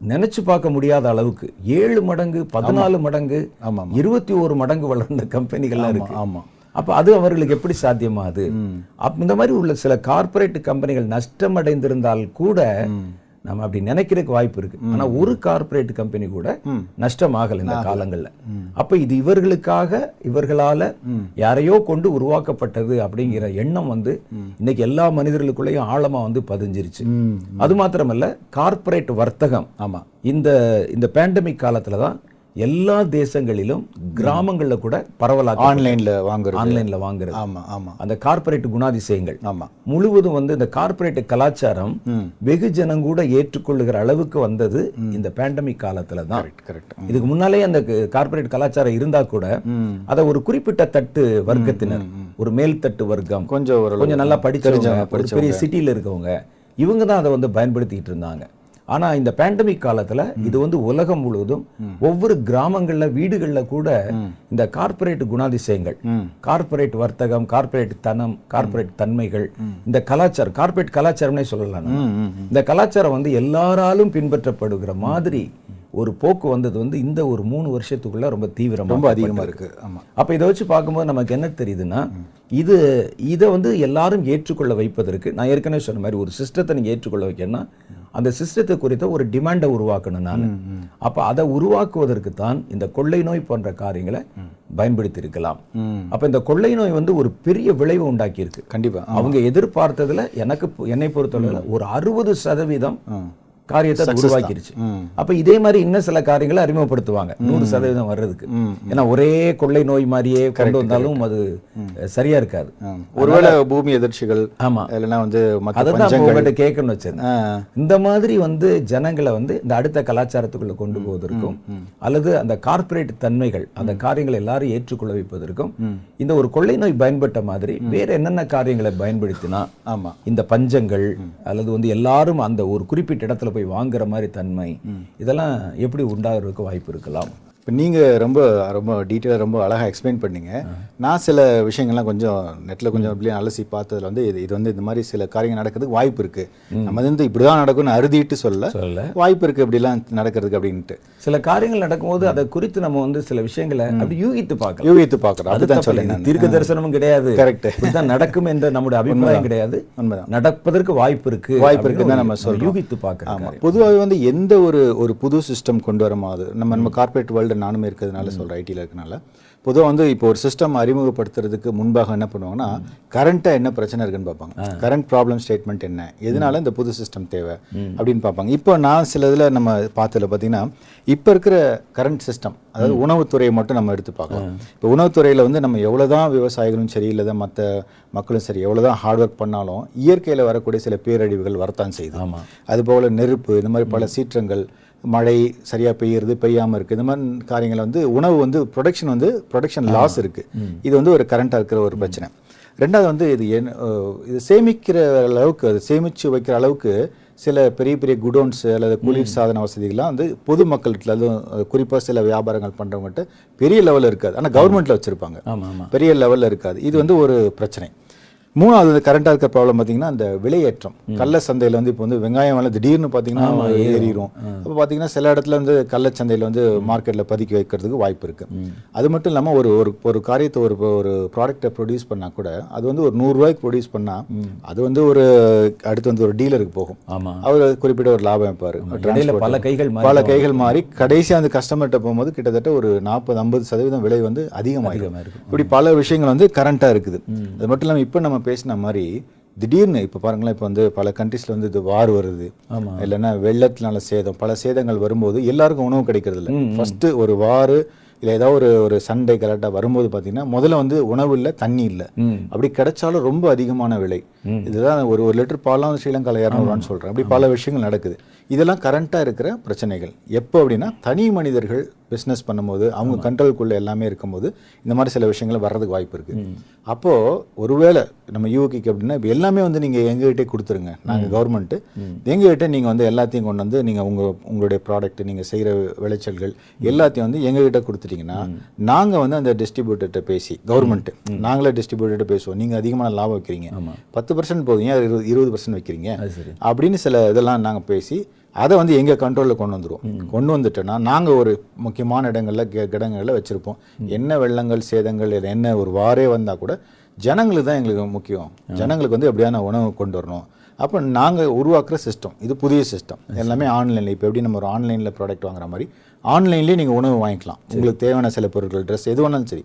Speaker 2: நினைச்சு பார்க்க முடியாத அளவுக்கு ஏழு மடங்கு பதினாலு மடங்கு
Speaker 1: ஆமா,
Speaker 2: இருபத்தி ஒரு மடங்கு வளர்ந்த கம்பெனிகள்லாம் இருக்கு.
Speaker 1: ஆமா.
Speaker 2: அப்ப அது அவர்களுக்கு எப்படி சாத்தியமாகுது? அப்ப இந்த மாதிரி உள்ள சில கார்ப்பரேட் கம்பெனிகள் நஷ்டம் அடைந்திருந்தால் கூட நம்ம அப்படி நினைக்கிறதுக்கு வாய்ப்பு இருக்கு. ஆனா ஒரு கார்ப்பரேட் கம்பெனி கூட நஷ்டம் ஆகல இந்த காலங்கள்ல. அப்ப இது இவர்களுக்காக இவர்களால யாரையோ கொண்டு உருவாக்கப்பட்டது அப்படிங்கிற எண்ணம் வந்து இன்னைக்கு எல்லா மனிதர்களுக்குள்ளேயும் ஆழமா வந்து பதிஞ்சிருச்சு. அது மாத்திரமல்ல கார்ப்பரேட் வர்த்தகம்
Speaker 1: ஆமா.
Speaker 2: இந்த இந்த பேண்டமிக் காலத்துல தான் எல்லா தேசங்களிலும் கிராமங்கள்ல கூட பரவலாக
Speaker 1: ஆன்லைன்ல வாங்குறது.
Speaker 2: ஆன்லைன்ல வாங்குறது.
Speaker 1: ஆமா ஆமா.
Speaker 2: அந்த கார்ப்பரேட் குணாதிசயங்கள்.
Speaker 1: ஆமா.
Speaker 2: முழுவதும் வந்து இந்த கார்ப்பரேட் கலாச்சாரம் வெகுஜனம் கூட ஏற்றுக்கொள்ளுகிற அளவுக்கு வந்தது இந்த பேண்டமிக் காலத்துல தான்.
Speaker 1: கரெக்ட்
Speaker 2: இதுக்கு முன்னாலே அந்த கார்ப்பரேட் கலாச்சாரம் இருந்தா கூட அதை ஒரு குறிப்பிட்ட தட்டு வர்க்கத்தினர் ஒரு மேல்தட்டு வர்க்கம்
Speaker 1: கொஞ்சம்
Speaker 2: கொஞ்சம் நல்லா படிச்சவங்க பெரிய சிட்டில இருக்கவங்க இவங்க தான் அதை வந்து பயன்படுத்திட்டு இருந்தாங்க. ஆனா இந்த பேண்டமிக் காலத்துல இது வந்து உலகம் முழுவதும் ஒவ்வொரு கிராமங்கள்ல வீடுகள்ல கூட இந்த கார்ப்பரேட் குணாதிசயங்கள் கார்ப்பரேட் வர்த்தகம் கார்ப்பரேட் தனம் கார்ப்பரேட் தன்மைகள் இந்த கலாச்சாரம் கார்ப்பரேட் கலாச்சாரம்னே சொல்லலாம். இந்த கலாச்சாரம் வந்து எல்லாராலும் பின்பற்றப்படுகிற மாதிரி ஒரு போக்கு வந்தது வந்து இந்த ஒரு மூணு வருஷத்துக்குள்ள ரொம்ப தீவிரமா
Speaker 1: ரொம்ப அதிகமா இருக்கு. ஆமா.
Speaker 2: அப்ப இதை வச்சு பார்க்கும்போது நமக்கு என்ன தெரியுதுன்னா இது இதை வந்து எல்லாரும் ஏற்றுக்கொள்ள வைப்பதற்கு நான் ஏற்கனவே சொன்ன மாதிரி ஒரு சிஸ்டத்தை நீங்க ஏற்றுக்கொள்ள வைக்கணும்னா அந்த சிஸ்டத்தை குறித்த ஒரு டிமாண்டை உருவாக்கணும் நான். அப்ப அதை உருவாக்குவதற்கு தான் இந்த கொள்ளை நோய் போன்ற காரியங்களை பயன்படுத்தி இருக்கலாம் அப்ப இந்த கொள்ளை நோய் வந்து ஒரு பெரிய விளைவை உண்டாக்கி இருக்கு
Speaker 1: கண்டிப்பா
Speaker 2: அவங்க எதிர்பார்த்ததுல எனக்கு என்னை பொறுத்தளவுல ஒரு அறுபது சதவீதம் காரியத்தை அது உருவாக்கிருச்சு. அப்ப இதே மாதிரி இன்னும் சில காரியங்களை அறிமுகப்படுத்துவாங்க. நூறு சதவீதம் வர்றதுக்கு. ஏன்னா ஒரே கொள்ளை நோய் மாதிரியே கொண்டு வந்தாலும் அது சரியா இருக்காது.
Speaker 1: ஒருவேளை பூமி எதிர்ச்சிகள்
Speaker 2: ஆமா.
Speaker 1: இல்லைன்னா வந்து
Speaker 2: அதை தான் கேட்கணும்னு வச்சிருந்தேன். இந்த மாதிரி வந்து ஜனங்களை வந்து இந்த அடுத்த கலாச்சாரத்துக்குள்ள கொண்டு போவதற்கும் அல்லது அந்த கார்ப்பரேட் தன்மைகள் அந்த காரியங்களை எல்லாரும் ஏற்றுக்கொள்ள வைப்பதற்கும் இந்த ஒரு கொள்ளை நோய் பயன்பட்ட மாதிரி வேற என்னென்ன காரியங்களை பயன்படுத்தினா
Speaker 1: ஆமா.
Speaker 2: இந்த பஞ்சங்கள் அல்லது வந்து எல்லாரும் அந்த ஒரு குறிப்பிட்ட இடத்துல போய் வாங்குற மாதிரி தன்மை இதெல்லாம் எப்படி உண்டாகிறதுக்கு வாய்ப்பு இருக்கலாம்?
Speaker 1: இப்போ நீங்கள் ரொம்ப ரொம்ப டீட்டெயிலாக ரொம்ப அழகாக எக்ஸ்பிளைன் பண்ணீங்க. நான் சில விஷயங்கள்லாம் கொஞ்சம் நெட்டில் கொஞ்சம் அப்படியே அலசி பார்த்ததுல வந்து இது இது வந்து இந்த மாதிரி சில காரியங்கள் நடக்கிறதுக்கு வாய்ப்பு இருக்குது நம்ம வந்து இப்படி தான் நடக்கும்னு அறுதிட்டு சொல்ல வாய்ப்பு இருக்குது இப்படிலாம் நடக்கிறதுக்கு அப்படின்ட்டு.
Speaker 2: சில காரியங்கள் நடக்கும்போது அதை குறித்து நம்ம வந்து சில விஷயங்களை அப்படி யூகித்து பார்க்கலாம்.
Speaker 1: யூகித்து பார்க்குறோம்
Speaker 2: அது
Speaker 1: அதுதான்
Speaker 2: இது தீர்க்க தரிசனமும் கிடையாது.
Speaker 1: Correct.
Speaker 2: இதுதான் நடக்கும் என்ற நம்முடைய அபிப்பிராயம் கிடையாது. நடப்பதற்கு வாய்ப்பு இருக்கு
Speaker 1: வாய்ப்பு இருக்குன்னு தான் நம்ம சொல்றோம்.
Speaker 2: யூகித்து பார்க்கறோம்
Speaker 1: ஆமாம் பொதுவாகவே வந்து எந்த ஒரு ஒரு புது சிஸ்டம் கொண்டு வரும்போது நம்ம நம்ம கார்ப்பரேட் வேர்ல்டு நானுமே இருக்கிறதுனால சொல்கிறேன் ஐடியில் இருக்கனால. பொதுவாக வந்து இப்போ ஒரு சிஸ்டம் அறிமுகப்படுத்துறதுக்கு முன்பாக என்ன பண்ணுவாங்கன்னா கரண்ட்டாக என்ன பிரச்சனை இருக்குன்னு பார்ப்பாங்க. கரண்ட் ப்ராப்ளம் ஸ்டேட்மெண்ட் என்ன? எதனால இந்த புது சிஸ்டம் தேவை? அப்படின்னு பார்ப்பாங்க. இப்போ நான் சில இதில் நம்ம பார்த்ததுல பார்த்தீங்கன்னா இப்போ இருக்கிற கரண்ட் சிஸ்டம் அதாவது உணவுத்துறையை மட்டும் நம்ம எடுத்து பார்க்கலாம். இப்போ உணவுத்துறையில் வந்து நம்ம எவ்வளோதான் விவசாயிகளும் சரி இல்லை மற்ற மக்களும் சரி எவ்வளோதான் ஹார்ட் ஒர்க் பண்ணாலும் இயற்கையில் வரக்கூடிய சில பேரழிவுகள் வரத்தான் செய்யுது. அதுபோல் நெருப்பு இந்த மாதிரி பல சீற்றங்கள் மழை சரியாக பெய்யுறது பெய்யாமல் இருக்குது இந்த மாதிரி காரியங்கள் வந்து உணவு வந்து ப்ரொடக்ஷன் வந்து ப்ரொடக்ஷன் லாஸ் இருக்குது இது வந்து ஒரு கரண்ட்டாக இருக்கிற ஒரு பிரச்சனை. ரெண்டாவது வந்து இது என் இது சேமிக்கிற அளவுக்கு அது சேமித்து வைக்கிற அளவுக்கு சில பெரிய பெரிய குடோன்ஸ் அல்லது குளிர் சாதன வசதிகள்லாம் வந்து பொதுமக்கள்கிட்ட அதுவும் குறிப்பாக சில வியாபாரங்கள் பண்ணுறவங்ககிட்ட பெரிய லெவலில் இருக்காது. ஆனால் கவர்மெண்ட்டில் வச்சுருப்பாங்க. பெரிய லெவலில் இருக்காது. இது வந்து ஒரு பிரச்சனை. மூணாவது கரண்டாக இருக்கிற ப்ராப்ளம் பார்த்தீங்கன்னா அந்த விலையேற்றம். கள்ள சந்தையில் வந்து இப்போ வந்து வெங்காயம் விலை திடீர்னு பார்த்தீங்கன்னா ஏறிடும் அப்போ பார்த்தீங்கன்னா சில இடத்துல வந்து கள்ளச்சந்தையில் வந்து மார்க்கெட்டில் பதுக்கி வைக்கிறதுக்கு வாய்ப்பு இருக்கு. அது மட்டும் இல்லாமல் ஒரு ஒரு ஒரு காரியத்தை ஒரு ஒரு ப்ராடக்ட்டை ப்ரொடியூஸ் பண்ணால் கூட அது வந்து ஒரு நூறுரூவாய்க்கு ப்ரொடியூஸ் பண்ணால் அது வந்து ஒரு அடுத்து வந்து ஒரு டீலருக்கு போகும்.
Speaker 2: ஆமா.
Speaker 1: அவர் குறிப்பிட்ட ஒரு லாபம் வைப்பார்.
Speaker 2: பல கைகள் மாறி
Speaker 1: பல கைகள் மாறி கடைசி அந்த கஸ்டமர்கிட்ட போகும்போது கிட்டத்தட்ட ஒரு நாற்பது ஐம்பது சதவீதம் விலை வந்து அதிகமாகும் இப்படி பல விஷயங்கள் வந்து கரண்ட்டாக இருக்குது. அது மட்டும் இல்லாமல் இப்போ நம்ம பேசின மாதிரி திடீர்னு இப்போ பாருங்களேன் இப்போ வந்து பல கண்ட்ரீஸ்ல வந்து இது வார் வருது.
Speaker 2: ஆமா.
Speaker 1: இல்லைன்னா வெள்ளத்தினால சேதம் பல சேதங்கள் வரும்போது எல்லாருக்கும் உணவு கிடைக்கிறது இல்லை. ஃபர்ஸ்ட் ஒரு வாரு இல்லை ஏதாவது ஒரு ஒரு சண்டை கரெக்டாக வரும்போது பார்த்தீங்கன்னா முதல்ல வந்து உணவு இல்லை தண்ணி இல்லை. அப்படி கிடைச்சாலும் ரொம்ப அதிகமான விலை. இதுதான் ஒரு ஒரு லிட்டர் வந்து ஸ்ரீலங்காவில் இரநூறுவான்னு சொல்கிறேன் அப்படி பல விஷயங்கள் நடக்குது. இதெல்லாம் கரண்ட்டாக இருக்கிற பிரச்சனைகள். எப்போ அப்படின்னா தனி மனிதர்கள் பிஸ்னஸ் பண்ணும்போது அவங்க கண்ட்ரோல்குள்ளே எல்லாமே இருக்கும்போது இந்த மாதிரி சில விஷயங்கள் வர்றதுக்கு வாய்ப்பு இருக்குது அப்போது ஒருவேளை நம்ம யூகிக்கு அப்படின்னா இப்போ எல்லாமே வந்து நீங்கள் எங்ககிட்டே கொடுத்துருங்க. நாங்கள் கவர்மெண்ட்டு எங்ககிட்ட நீங்கள் வந்து எல்லாத்தையும் கொண்டு வந்து நீங்கள் உங்கள் உங்களுடைய ப்ராடக்ட் நீங்கள் செய்கிற விளைச்சல்கள் எல்லாத்தையும் வந்து எங்ககிட்ட கொடுத்துட்டீங்கன்னா நாங்கள் வந்து அந்த டிஸ்ட்ரிபியூட்டர்கிட்ட பேசி கவர்மெண்ட்டு நாங்களே டிஸ்ட்ரிபியூட்டர்கிட்ட பேசுவோம். நீங்கள் அதிகமான லாபம் வைக்கிறீங்க. பத்து பர்சன்ட் போதும். ஏன் இருபது இருபது பர்சன்ட் வைக்கிறீங்க?
Speaker 2: அது
Speaker 1: அப்படின்னு சில இதெல்லாம் நாங்கள் பேசி அதை வந்து எங்கள் கண்ட்ரோலில் கொண்டு வந்துருவோம். கொண்டு வந்துட்டோன்னா நாங்கள் ஒரு முக்கியமான இடங்களில் கெ இடங்களில் வச்சுருப்போம். என்ன வெள்ளங்கள் சேதங்கள் இல்லை என்ன ஒரு வாரே வந்தால் கூட ஜனங்களுக்கு தான் எங்களுக்கு முக்கியம். ஜனங்களுக்கு வந்து எப்படியான உணவு கொண்டு வரணும். அப்போ நாங்கள் உருவாக்குற சிஸ்டம் இது புதிய சிஸ்டம் எல்லாமே ஆன்லைனில் இப்போ எப்படி நம்ம ஒரு ஆன்லைனில் ப்ராடக்ட் வாங்குற மாதிரி ஆன்லைன்லேயே நீங்கள் உணவு வாங்கிக்கலாம். உங்களுக்கு தேவையான சில பொருட்கள் ட்ரெஸ் எது வேணாலும் சரி.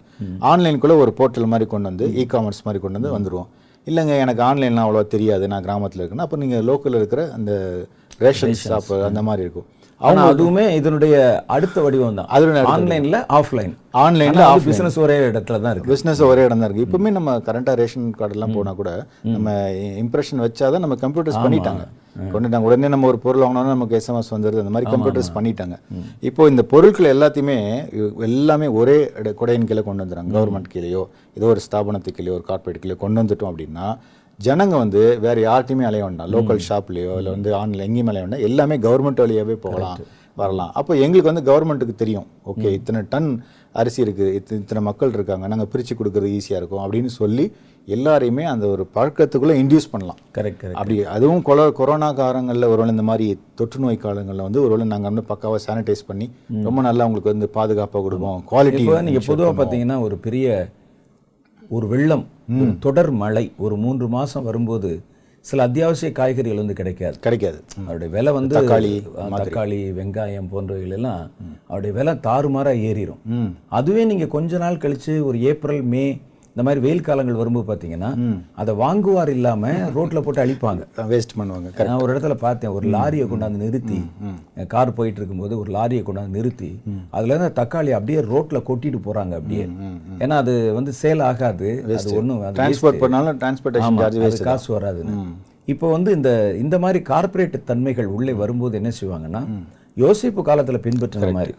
Speaker 1: ஆன்லைனுக்குள்ளே ஒரு போர்ட்டல் மாதிரி கொண்டு வந்து இ காமர்ஸ் மாதிரி கொண்டு வந்து வந்துடுவோம் இல்லைங்க எனக்கு ஆன்லைன்லாம் அவ்வளோ தெரியாது. நான் கிராமத்தில் இருக்கேன்னா அப்போ நீங்கள் லோக்கலில் இருக்கிற அந்த ரேஷன் ஷாப் அந்த மாதிரி இருக்கும்.
Speaker 2: ஆனா அதுவுமே இதனுடைய அடுத்த வடிவம் தான்.
Speaker 1: அடுத்த
Speaker 2: ஆன்லைன்ல ஆஃப்லைன்.
Speaker 1: ஆன்லைனில்
Speaker 2: பிசினஸ் ஒரே இடத்துல தான் இருக்கு.
Speaker 1: பிஸ்னஸ் ஒரே இடம் தான் இருக்குது இப்போவுமே நம்ம கரண்ட்டாக ரேஷன் கார்டெல்லாம் போனால் கூட நம்ம இம்ப்ரெஷன் வச்சாதான் நம்ம கம்ப்யூட்டர்ஸ் பண்ணிட்டாங்க. கொண்டுட்டாங்க. உடனே நம்ம ஒரு பொருள் வாங்கினோம்னா நமக்கு எஸ்எம்எஸ் வந்துடுது அந்த மாதிரி கம்ப்யூட்டர்ஸ் பண்ணிட்டாங்க. இப்போ இந்த பொருட்கள் எல்லாத்தையுமே எல்லாமே ஒரே இட- குடையின் கீழே கொண்டு வந்துடுறாங்க. கவர்மெண்ட் கீழேயோ ஏதோ ஒரு ஸ்தாபனத்துக்கு கீழேயோ ஒரு கார்ப்பரேட் கீழே கொண்டு வந்துட்டோம் அப்படின்னா ஜனங்க வந்து வேற யார்ட்டையுமே அலைய வேண்டாம். லோக்கல் ஷாப்லேயோ இல்லை வந்து ஆன்லைன் எங்கேயுமே அலைய வேண்டாம். எல்லாமே கவர்மெண்ட் வழியாகவே போகலாம் வரலாம். அப்போ எங்களுக்கு வந்து கவர்மெண்ட்டுக்கு தெரியும். ஓகே இத்தனை டன் அரிசி இருக்குது இத்தனை இத்தனை மக்கள் இருக்காங்க நாங்கள் பிரித்து கொடுக்குறது ஈஸியாக இருக்கும் அப்படின்னு சொல்லி எல்லாரையுமே அந்த ஒரு பழக்கத்துக்குள்ளே இன்டியூஸ் பண்ணலாம்.
Speaker 2: கரெக்ட்
Speaker 1: அப்படி அதுவும் கொல கொரோனா காலங்களில் ஒருவேளை இந்த மாதிரி தொற்று நோய் காலங்களில் வந்து ஒருவேளை நாங்கள் வந்து பக்காவாக சானிடைஸ் பண்ணி ரொம்ப நல்லா உங்களுக்கு வந்து பாதுகாப்பாக கொடுப்போம் குவாலிட்டி
Speaker 2: இப்போ நீங்க பொதுவா பார்த்தீங்கன்னா ஒரு பெரிய ஒரு வெள்ளம் தொடர் மழை ஒரு மூன்று மாசம் வரும்போது சில அத்தியாவசிய காய்கறிகள் வந்து கிடைக்காது.
Speaker 1: கிடைக்காது.
Speaker 2: அவருடைய விலை வந்து
Speaker 1: தக்காளி,
Speaker 2: தக்காளி வெங்காயம் போன்றவைகள் எல்லாம் அவருடைய விலை தாறுமாறா ஏறிடும் அதுவே நீங்க கொஞ்ச நாள் கழிச்சு ஒரு ஏப்ரல் மே இந்த மாதிரி வெயில் காலங்கள் வரும்போது பார்த்தீங்கன்னா அதை வாங்குவார் இல்லாம ரோட்ல போட்டு அழிப்பாங்க.
Speaker 1: வேஸ்ட் பண்ணுவாங்க
Speaker 2: நான் ஒரு இடத்துல பார்த்தேன் ஒரு லாரியை கொண்டாந்து நிறுத்தி கார் போயிட்டு இருக்கும்போது ஒரு லாரியை கொண்டாந்து நிறுத்தி அதுல இருந்து தக்காளி அப்படியே ரோட்ல கொட்டிட்டு போறாங்க அப்படியே. ஏன்னா அது வந்து சேல் ஆகாது அது
Speaker 1: டிரான்ஸ்போர்ட் பண்ணாலும் டிரான்ஸ்போர்ட்டேஷன் சார்ஜ் வேஸ்ட்
Speaker 2: காசு வராதுன்னு. இப்போ வந்து இந்த இந்த மாதிரி கார்ப்பரேட் தன்மைகள் உள்ளே வரும்போது என்ன செய்வாங்கன்னா யோசிப்பு காலத்துல பின்பற்றுற மாதிரி.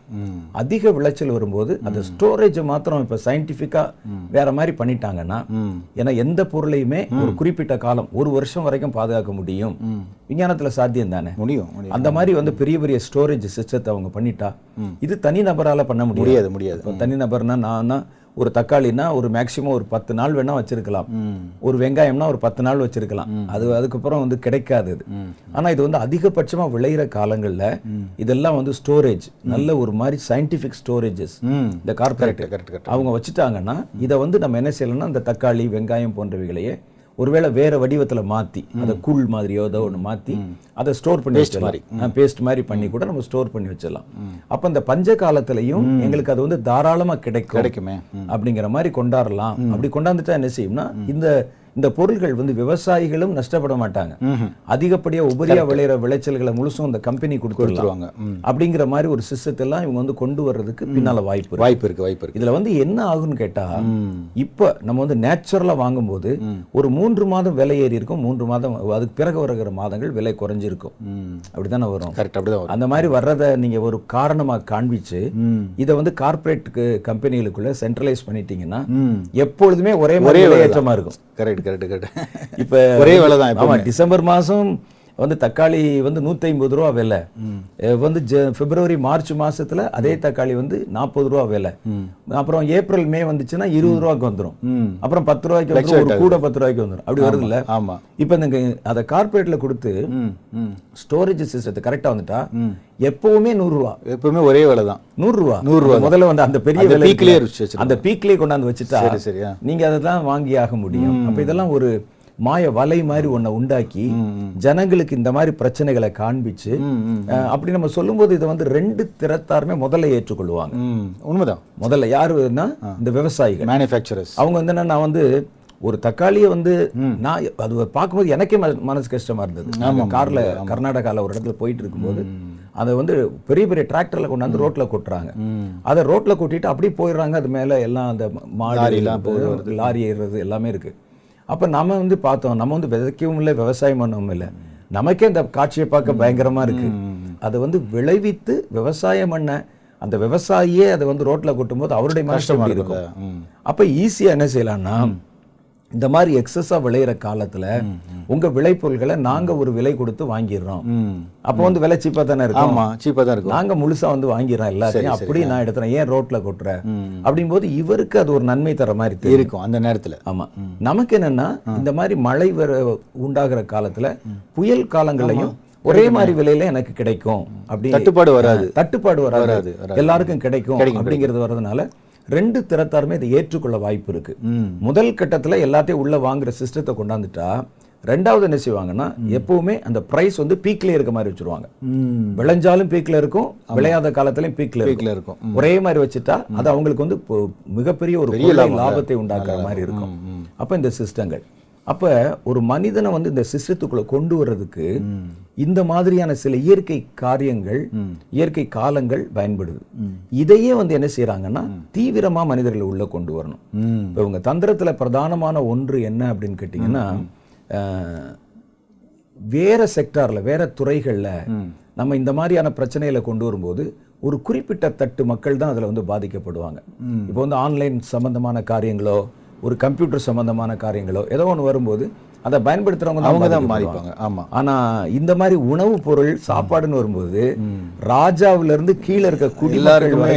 Speaker 2: அதிக விளைச்சல் வரும்போது அந்த ஸ்டோரேஜ் மாத்திரம் இப்ப சயின்டிஃபிக்கா வேற மாதிரி பண்ணிட்டாங்கன்னா ஏன்னா எந்த பொருளையுமே ஒரு குறிப்பிட்ட காலம் ஒரு வருஷம் வரைக்கும் பாதுகாக்க முடியும். விஞ்ஞானத்துல சாத்தியம் தானே?
Speaker 1: முடியும்
Speaker 2: அந்த மாதிரி வந்து பெரிய பெரிய ஸ்டோரேஜ் சிஸ்டத்தை அவங்க பண்ணிட்டா இது தனி நபரால பண்ண முடியாது.
Speaker 1: முடியாது முடியாது.
Speaker 2: இப்போ தனி நபர்னா நான் தான் ஒரு தக்காளினா ஒரு மேக்சிமம் ஒரு பத்து நாள் வேணா வச்சிருக்கலாம். ஒரு வெங்காயம்னா ஒரு பத்து நாள் வச்சிருக்கலாம். அது அதுக்கப்புறம் வந்து கிடைக்காது இது ஆனா இது வந்து அதிகபட்சமா விளையிற காலங்கள்ல இதெல்லாம் வந்து ஸ்டோரேஜ் நல்ல ஒரு மாதிரி சயின்டிபிக் ஸ்டோரேஜஸ் இந்த கார்பரேட் அவங்க வச்சுட்டாங்கன்னா இதை வந்து நம்ம என்ன செய்யலாம்னா இந்த தக்காளி வெங்காயம் போன்றவைகளையே ஒருவேளை வேற வடிவத்துல மாத்தி அதை கூழ் மாதிரியோ ஏதோ ஒன்று மாத்தி அதை ஸ்டோர் பண்ணி வச்சிடலாம். பேஸ்ட் மாதிரி பண்ணி கூட நம்ம ஸ்டோர் பண்ணி வச்சிடலாம். அப்ப இந்த பஞ்ச காலத்திலையும் எங்களுக்கு அது வந்து தாராளமா கிடைக்கும்
Speaker 1: கிடைக்குமே.
Speaker 2: அப்படிங்கிற மாதிரி கொண்டாடலாம் அப்படி கொண்டாந்துட்டா என்ன செய்யும்னா இந்த இந்த பொருள்கள் வந்து விவசாயிகளும் நஷ்டப்பட மாட்டாங்க. அதிகப்படியா உபரியா விளையிற விளைச்சல்களை முழுசும் இந்த கம்பெனி கொடுத்துருவாங்க. அப்படிங்கிற மாதிரி ஒரு சிஸ்டத்தை எல்லாம் இவங்க வந்து கொண்டு வர்றதுக்கு பின்னால வாய்ப்பு.
Speaker 1: வாய்ப்பு இருக்கு வாய்ப்பு இருக்கு.
Speaker 2: இதுல வந்து என்ன ஆகும்னு கேட்டா இப்ப நம்ம வந்து நேச்சுரலா வாங்கும்போது ஒரு மூன்று மாதம் விலை ஏறி இருக்கும். மூன்று மாதம் அதுக்கு பிறகு வருகிற மாதங்கள் விலை குறைஞ்சிருக்கும்.
Speaker 1: ம்.
Speaker 2: அப்படித்தானே வரும்?
Speaker 1: கரெக்ட் அப்படிதான்
Speaker 2: அந்த மாதிரி வர்றதை நீங்க ஒரு காரணமா காண்பிச்சு இதை வந்து கார்ப்பரேட்டுக்கு கம்பெனிகளுக்குள்ள சென்ட்ரலைஸ் பண்ணிட்டீங்கன்னா எப்பொழுதுமே ஒரே மாதிரி விலையேற்றமா இருக்கும்.
Speaker 1: கரெக்ட் கரெக்ட் கரெக்ட்
Speaker 2: இப்ப
Speaker 1: ஒரே வேலை தான்
Speaker 2: ஆமா டிசம்பர் மாசம் வந்து தக்காளி வந்து நூற்றி ஐம்பது ரூபா விலை. வந்து ஜ- பிப்ரவரி மார்ச் மாசத்துல அதே தக்காளி வந்து நாற்பது ரூபா விலை. அப்புறம் ஏப்ரல் மே வந்துச்சுன்னா இருபது ரூபாய்க்கு வந்துரும். அப்புறம் பத்து ரூபாய்க்கு வந்துரும் ஒரு கூட பத்து ரூபாய்க்கு வந்துரும். அப்படி வருது இல்ல
Speaker 1: ஆமா.
Speaker 2: இப்போ இந்த அதை கார்பரேட்ல கொடுத்து ஸ்டோரேஜ் சிஸ்டத்தை கரெக்டா வந்துட்டா எப்பவுமே நூறு ரூபா.
Speaker 1: எப்பவுமே ஒரே வேலை தான்.
Speaker 2: நூறு ரூபா.
Speaker 1: நூறு ரூபா
Speaker 2: அந்த முதல்ல வந்து அந்த பெரிய விலை. அந்த பீக்லயே கொண்டாந்து வச்சுட்டா
Speaker 1: சரி சரியா
Speaker 2: நீங்க அதெல்லாம் வாங்கி ஆக முடியும். அப்ப இதெல்லாம் ஒரு மாய வலை மாதிரி ஒன்றை உண்டாக்கி ஜனங்களுக்கு இந்த மாதிரி பிரச்சனைகளை காண்பிச்சு அப்படி நம்ம சொல்லும்போது இதை வந்து ரெண்டு திறத்தாருமே முதல்ல ஏற்றுக்கொள்வாங்க.
Speaker 1: உண்மைதான்.
Speaker 2: முதல்ல யாருன்னா இந்த விவசாயிகள்.
Speaker 1: மேனுஃபேக்சரர்ஸ்
Speaker 2: அவங்க வந்து நான் வந்து ஒரு தக்காளியை வந்து நான் அது பார்க்கும்போது எனக்கே மனசு கஷ்டமா இருந்தது. கார்ல கர்நாடகால ஒரு இடத்துல போயிட்டு இருக்கும்போது அதை வந்து பெரிய பெரிய டிராக்டர்ல கொண்டாந்து ரோட்ல கொட்டுறாங்க. அதை ரோட்ல கொட்டிட்டு அப்படியே போயிடுறாங்க. அது மேல எல்லாம் அந்த மாடு லாரி ஏறுறது எல்லாமே இருக்கு. அப்ப நம்ம வந்து பார்த்தோம் நம்ம வந்து விதைக்கவும் இல்லை விவசாயம் பண்ணவும் இல்லை. நமக்கே இந்த காட்சியை பார்க்க பயங்கரமா இருக்கு. அதை வந்து விளைவித்து விவசாயம் பண்ண அந்த விவசாயியே அதை வந்து ரோட்ல கொட்டும்போது அவருடைய மனசு எப்படி இருக்கும்? அப்ப ஈஸியா என்ன செய்யலாம்னா இந்த மாதிரி எக்ஸஸா விளையிற காலத்துல உங்க விளைபொருள்களை நாங்க ஒரு விலை கொடுத்து வாங்கிடுறோம். அப்போ வந்து விலை சீப்பா தானே இருக்கும்.
Speaker 1: ஆமா சீப்பா தான் இருக்கும்.
Speaker 2: நாங்க முழுசா வந்து வாங்கிடுறோம் எல்லாத்தையும். அப்படி நான் எடுத்துறேன். ஏன் ரோட்ல கொட்டுறேன் அப்படிங்கும்போது இவருக்கு அது ஒரு நன்மை தர மாதிரி
Speaker 1: இருக்கும் அந்த நேரத்துல.
Speaker 2: ஆமா. நமக்கு என்னன்னா இந்த மாதிரி மழை வர உண்டாகிற காலத்துல புயல் காலங்களையும் ஒரே மாதிரி விலையில எனக்கு கிடைக்கும். அப்படி
Speaker 1: தட்டுப்பாடு வராது.
Speaker 2: தட்டுப்பாடு வராது. எல்லாருக்கும் கிடைக்கும் அப்படிங்கிறது வர்றதுனால ரெண்டு திறத்தாருமே இதை ஏற்றுக்கொள்ள வாய்ப்பு இருக்கு.
Speaker 1: ம்.
Speaker 2: முதல் கட்டத்துல எல்லாத்தையும் உள்ள வாங்குற சிஸ்டத்தை கொண்டாந்துட்டா ரெண்டாவது என்ன செய்வாங்கன்னா எப்பவுமே அந்த பிரைஸ் வந்து பீக்ல இருக்க மாதிரி வச்சிருவாங்க. விளைஞ்சாலும் பீக்ல இருக்கும் விளையாத காலத்திலயும் பீக்ல இருக்கும்.
Speaker 1: வீட்டில் இருக்கும்
Speaker 2: ஒரே மாதிரி வச்சுட்டா அது அவங்களுக்கு வந்து மிகப்பெரிய ஒரு லாபத்தை உண்டாக்குற மாதிரி இருக்கும். அப்ப இந்த சிஸ்டங்கள். அப்ப ஒரு மனிதனை வந்து இந்த சிஸ்டத்துக்குள்ள கொண்டு வர்றதுக்கு இந்த மாதிரியான சில இயற்கை காரியங்கள் இயற்கை காலங்கள் பயன்படுது. இதையே வந்து என்ன செய்றாங்கன்னா தீவிரமா மனிதர்களை உள்ள கொண்டு வரணும். இப்போ இவங்க தந்திரத்துல பிரதானமான ஒன்று என்ன அப்படின்னு கேட்டிங்கன்னா வேற செக்டார்ல வேற துறைகள்ல நம்ம இந்த மாதிரியான பிரச்சனைகளை கொண்டு வரும்போது ஒரு குறிப்பிட்ட தட்டு மக்கள் தான் அதுல வந்து பாதிக்கப்படுவாங்க. இப்போ வந்து ஆன்லைன் சம்பந்தமான காரியங்களோ ஒரு கம்ப்யூட்டர் சம்பந்தமான காரியங்களோ ஏதோ ஒன்று வரும்போது அதை பயன்படுத்துறவங்க
Speaker 1: அவங்க தான். மாறிப்பாங்க. ஆமா.
Speaker 2: ஆனா இந்த மாதிரி உணவுப் பொருள் சாப்பாடுன்னு வரும்போது ராஜாவுல இருந்து கீழே இருக்க குடி
Speaker 1: எல்லாருக்குமே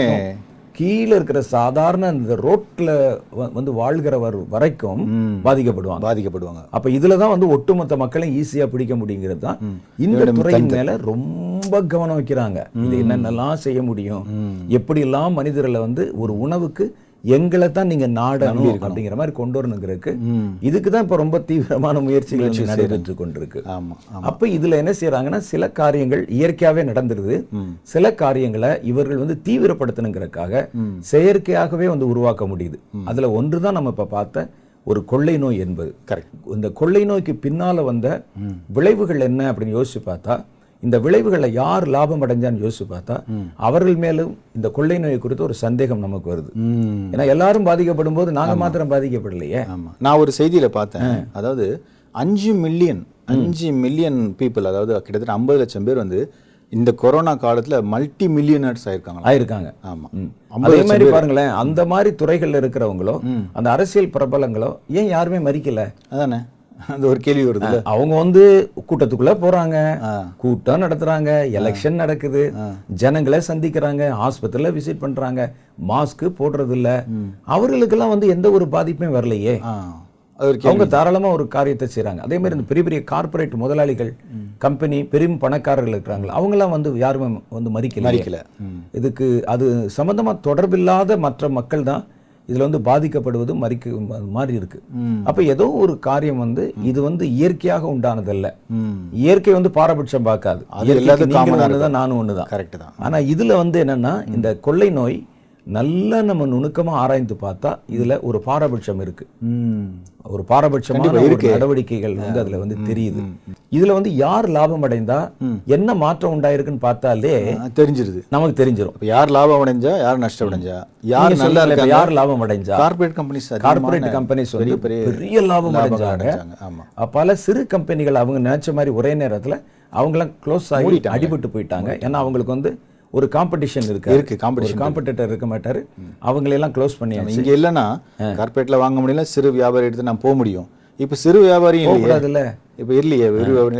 Speaker 2: கீழே இருக்கிற சாதாரண இந்த ரோட்ல வ- வந்து வாழ்கிறவர் வரைக்கும் பாதிக்கப்படுவாங்க.
Speaker 1: பாதிக்கப்படுவாங்க.
Speaker 2: அப்ப இதுல தான் வந்து ஒட்டுமொத்த மக்களையும் ஈஸியா பிடிக்க முடியுங்கிறது தான். இந்த துறையின் மேல ரொம்ப கவனம் வைக்கிறாங்க. இது என்னென்னலாம் செய்ய முடியும்? எப்படி எல்லாம் மனிதர்களை வந்து ஒரு உணவுக்கு எங்களை தான் நீங்க நாடணும் அப்படிங்கிற மாதிரி கொண்டு வரணுங்கிறதுக்கு இதுக்கு தான் இப்ப ரொம்ப தீவிரமான முயற்சிகள் நடைபெற்று கொண்டிருக்கு. அப்ப இதுல என்ன செய்றாங்கன்னா சில காரியங்கள் இயற்கையாவே நடந்துருது. சில காரியங்களை இவர்கள் வந்து தீவிரப்படுத்தணுங்கிறதுக்காக செயற்கையாகவே வந்து உருவாக்க முடியுது. அதுல ஒன்றுதான் நம்ம இப்ப பார்த்த ஒரு கொள்ளை நோய் என்பது.
Speaker 1: கரெக்ட்
Speaker 2: இந்த கொள்ளை நோய்க்கு பின்னால வந்த விளைவுகள் என்ன அப்படின்னு யோசிச்சு பார்த்தா இந்த விளைவுகளை யார் லாபம் அடைஞ்சான்னு யோசிச்சு பார்த்தா அவர்கள் மேலும் இந்த கொள்ளை நோய் குறித்து ஒரு சந்தேகம் நமக்கு வருது. ஏன்னா எல்லாரும் பாதிக்கப்படும் போது நாங்க மாத்திரம் பாதிக்கப்படலையே.
Speaker 1: நான் ஒரு செய்தியில பார்த்தேன். அதாவது அஞ்சு மில்லியன் அஞ்சு மில்லியன் பீப்புள் அதாவது கிட்டத்தட்ட ஐம்பது லட்சம் பேர் வந்து இந்த கொரோனா காலத்துல மல்டி மில்லியனர்ஸ் ஆயிருக்காங்க
Speaker 2: ஆயிருக்காங்க.
Speaker 1: ஆமா.
Speaker 2: அதே மாதிரி பாருங்களேன் அந்த மாதிரி துறைகள்ல இருக்கிறவங்களோ அந்த அரசியல் பிரபலங்களோ ஏன் யாருமே மறிக்கல?
Speaker 1: அதானே? அந்த ஒரு கேள்வி வருது
Speaker 2: அவங்க வந்து கூட்டத்துக்குள்ள போறாங்க. கூட்டம் நடத்துறாங்க. எலெக்ஷன் நடக்குது. ஜனங்களை சந்திக்கிறாங்க. ஆஸ்பத்திரியில விசிட் பண்றாங்க. மாஸ்க் போடுறது இல்ல அவர்களுக்கெல்லாம் வந்து எந்த ஒரு பாதிப்புமே வரலையே. அவங்க தாராளமா ஒரு காரியத்தை செய்றாங்க. அதே மாதிரி இந்த பெரிய பெரிய கார்ப்பரேட் முதலாளிகள் கம்பெனி பெரும் பணக்காரர்கள் இருக்கிறாங்களா? அவங்கெல்லாம் வந்து யாருமே வந்து மறிக்கல
Speaker 1: மறிக்கல
Speaker 2: இதுக்கு அது சம்பந்தமா தொடர்பில்லாத மற்ற மக்கள் தான் இதுல வந்து பாதிக்கப்படுவது மறிக்க மாதிரி இருக்கு. அப்ப ஏதோ ஒரு காரியம் வந்து இது வந்து இயற்கையாக உண்டானதல்ல. இயற்கை வந்து பாரபட்சம் பார்க்காது. ஒண்ணுதான் நானும் ஒண்ணுதான்.
Speaker 1: கரெக்ட் தான்.
Speaker 2: ஆனா இதுல வந்து என்னன்னா இந்த கொள்ளை நோய் நல்லா நம்ம நுணுக்கமா ஆராய்ந்து பார்த்தா இதுல ஒரு பாரபட்சம் இருக்கு.
Speaker 1: ம்.
Speaker 2: ஒரு பாரபட்சமான ஒரு நடவடிக்கைகள் வந்து அதுல வந்து தெரியுது. இதுல வந்து யார் லாபம் அடைந்தா என்ன மாற்றம் உண்டாயிருக்குன்னு பார்த்தாலே
Speaker 1: தெரிஞ்சிருது.
Speaker 2: நமக்கு தெரிஞ்சிரும்.
Speaker 1: இப்ப யார் லாபம் அடைஞ்சா யார் நஷ்டம் அடைஞ்சா? யார் நல்லா
Speaker 2: யார் லாபம் அடைஞ்சா?
Speaker 1: கார்ப்பரேட் கம்பெனிஸ்
Speaker 2: கார்ப்பரேட் கம்பெனிஸ் வந்து பெரிய லாபம் அடைஞ்சாங்க. பல சிறு கம்பெனிகள் அவங்க நினைச்ச மாதிரி ஒரே நேரத்துல அவங்களாம் க்ளோஸ் ஆகி அடிபட்டு போயிட்டாங்க. ஏன்னா அவங்களுக்கு வந்து ஒரு காம்படிஷன் இருக்கு
Speaker 1: இருக்கு,
Speaker 2: ஒரு காம்படிட்டர் இருக்க. மாட்டாரு. அவங்களெல்லாம் க்ளோஸ் பண்ணியாச்சு
Speaker 1: இங்க இல்லைன்னா கார்ப்பரேட்ல வாங்க முடியல சிறு வியாபாரி எடுத்து நான் போக முடியும். இப்ப சிறு வியாபாரியும் இல்லையே. இப்போ இல்லையே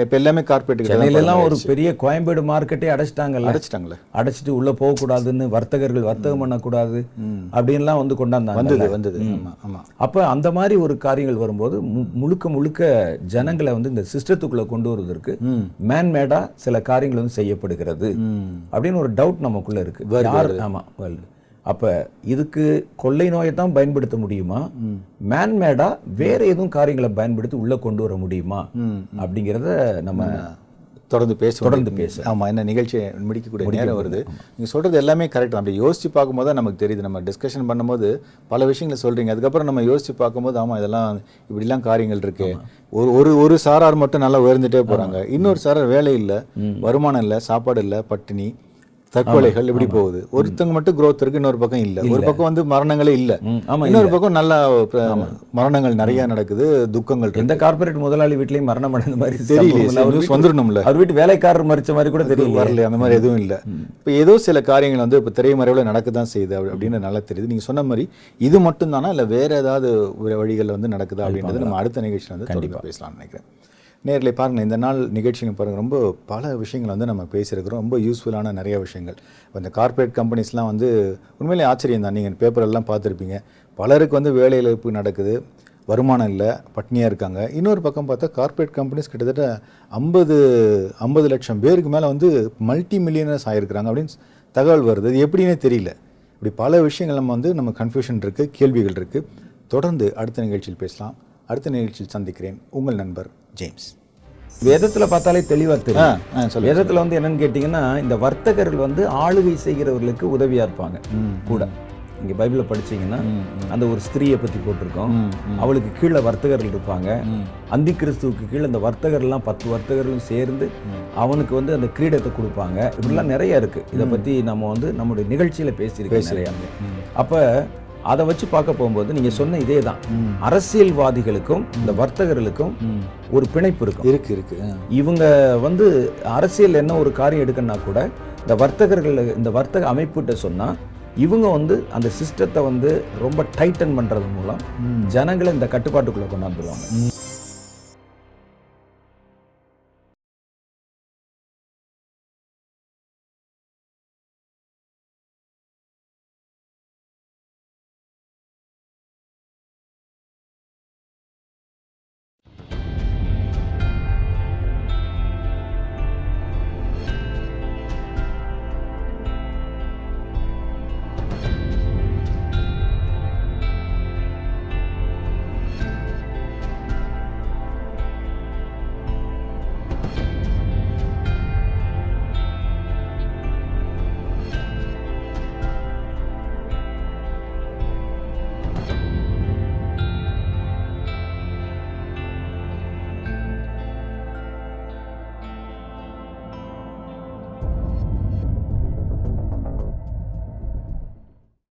Speaker 1: இப்போ எல்லாமே கார்பரேட்டுக்கு
Speaker 2: சென்னையில எல்லாம் ஒரு பெரிய கோயம்பேடு மார்க்கெட்டே அடைச்சிட்டாங்கல்ல.
Speaker 1: அடைச்சிட்டாங்களே.
Speaker 2: அடைச்சிட்டு உள்ள போகக்கூடாதுன்னு வர்த்தகர்கள் வர்த்தகம் பண்ணக்கூடாது அப்படின்லாம் வந்து கொண்டாந்தாங்க
Speaker 1: வந்தது வந்தது. ஆமா ஆமா.
Speaker 2: அப்ப அந்த மாதிரி ஒரு காரியங்கள் வரும்போது முழுக்க முழுக்க ஜனங்களை வந்து இந்த சிஸ்டத்துக்குள்ள கொண்டு வருவதற்கு மேன்மேடா சில காரியங்கள் வந்து செய்யப்படுகிறது. அப்படின்னு ஒரு டவுட் நமக்குள்ள இருக்கு. ஆமா வருது. அப்ப இதுக்கு கொள்ளை நோயை தான் பயன்படுத்த முடியுமா? மேன்மேடா வேற எதுவும் காரியங்களை பயன்படுத்தி உள்ள கொண்டு வர முடியுமா? அப்படிங்கிறத நம்ம
Speaker 1: தொடர்ந்து பேசுவோம்
Speaker 2: தொடர்ந்து பேச.
Speaker 1: ஆமா என்ன நிகழ்ச்சியை முடிக்கக்கூடிய நேரம் வருது. நீங்க சொல்றது எல்லாமே கரெக்ட் தான். அப்படி யோசிச்சு பார்க்கும்போது தான் நமக்கு தெரியுது. நம்ம டிஸ்கஷன் பண்ணும்போது பல விஷயங்களை சொல்றீங்க. அதுக்கப்புறம் நம்ம யோசிச்சு பார்க்கும்போது ஆமா இதெல்லாம் இப்படிலாம் காரியங்கள் இருக்கு. ஒரு ஒரு ஒரு சாரார் மட்டும் நல்லா உயர்ந்துட்டே போறாங்க. இன்னொரு சாரார் வேலை இல்ல வருமானம் இல்ல சாப்பாடு இல்ல பட்டினி தற்கொலைகள் இப்படி போகுது. ஒருத்தங்க மட்டும் growth இருக்கு இன்னொரு பக்கம் இல்ல. ஒரு பக்கம் வந்து மரணங்களே இல்ல. இன்னொரு பக்கம் நல்லா மரணங்கள் நிறைய நடக்குது துக்கங்கள் இருக்கு.
Speaker 2: எந்த கார்ப்பரேட் முதலாளி வீட்லயும் மரணம் அடைந்த மாதிரி
Speaker 1: news
Speaker 2: வீட்டு-
Speaker 1: வந்துடணும்ல.
Speaker 2: அவர் வீட்டு வேலைக்காரர் மறிச்ச மாதிரி கூட தெரியல
Speaker 1: வரல அந்த மாதிரி எதுவும் இல்லை. இப்போ ஏதோ சில காரியங்கள் வந்து இப்போ திரைமறைவில் நடக்க தான் செய்யுது அப்படி- அப்படின்னு நல்லா தெரியுது. நீங்கள் சொன்ன மாதிரி இது மட்டும் தானா இல்லை வேற ஏதாவது வழிகளில் வந்து நடக்குதா அப்படின்றது நம்ம அடுத்த நிகழ்ச்சியில் வந்து தொடர்ந்து பேசலாம்னு நினைக்கிறேன். நேரில் பாருங்கள் இந்த நாள் நிகழ்ச்சியில் பாருங்கள் ரொம்ப பல விஷயங்கள் வந்து நம்ம பேசியிருக்கிறோம். ரொம்ப யூஸ்ஃபுல்லான நிறைய விஷயங்கள். இப்போ இந்த கார்ப்பரேட் கம்பெனிஸ்லாம் வந்து உண்மையிலே ஆச்சரியம் தான். நீங்கள் பேப்பரெல்லாம் பார்த்துருப்பீங்க. பலருக்கு வந்து வேலை இழப்பு நடக்குது. வருமானம் இல்லை பட்னியாக இருக்காங்க. இன்னொரு பக்கம் பார்த்தா கார்ப்பரேட் கம்பெனிஸ் கிட்டத்தட்ட ஐம்பது ஐம்பது லட்சம் பேருக்கு மேலே வந்து மல்டி மில்லியனர்ஸ் ஆகிருக்கிறாங்க அப்படின்னு தகவல் வருது. அது எப்படின்னே தெரியல. இப்படி பல விஷயங்கள் நம்ம வந்து நம்ம கன்ஃபியூஷன் இருக்குது கேள்விகள் இருக்குது தொடர்ந்து அடுத்த நிகழ்ச்சியில் பேசலாம். அடுத்த நிகழ்ச்சியில் சந்திக்கிறேன். உங்கள் நண்பர் ஜேம்ஸ்.
Speaker 2: வேதத்துல பார்த்தாலே தெளிவா
Speaker 1: ஆ
Speaker 2: தெரியும் வேதத்துல வந்து என்னன்னு கேட்டிங்கன்னா இந்த வர்த்தகர்கள் வந்து ஆளுகை செய்கிறவர்களுக்கு உதவியா இருப்பாங்க. கூட. இங்க பைபிள படிச்சீங்கன்னா அந்த ஒரு ஸ்திரீயை பத்தி போட்டிருக்கோம். அவளுக்கு கீழே வர்த்தகர்கள் இருப்பாங்க. அந்தி கிறிஸ்துவுக்கு கீழே இந்த வர்த்தகர்லாம் பத்து வர்த்தகர்களும் சேர்ந்து அவனுக்கு வந்து அந்த கிரீடத்தை கொடுப்பாங்க. இப்படிலாம் நிறைய இருக்கு. இதை பத்தி நம்ம வந்து நம்முடைய நிகழ்ச்சியில பேசியிருக்கோம் நிறைய. அப்ப அதை வச்சு பார்க்க போகும்போது நீங்க சொன்ன இதே தான் அரசியல்வாதிகளுக்கும் இந்த வர்த்தகர்களுக்கும் ஒரு பிணைப்பு இருக்கும்.
Speaker 1: இருக்கு இருக்கு.
Speaker 2: இவங்க வந்து அரசியல் என்ன ஒரு காரியம் எடுக்கணும்னா கூட இந்த வர்த்தகர்கள் இந்த வர்த்தக அமைப்புகிட்ட சொன்னா இவங்க வந்து அந்த சிஸ்டத்தை வந்து ரொம்ப டைட்டன் பண்றது மூலம் ஜனங்களை இந்த கட்டுப்பாட்டுக்குள்ள கொண்டாந்துருவாங்க.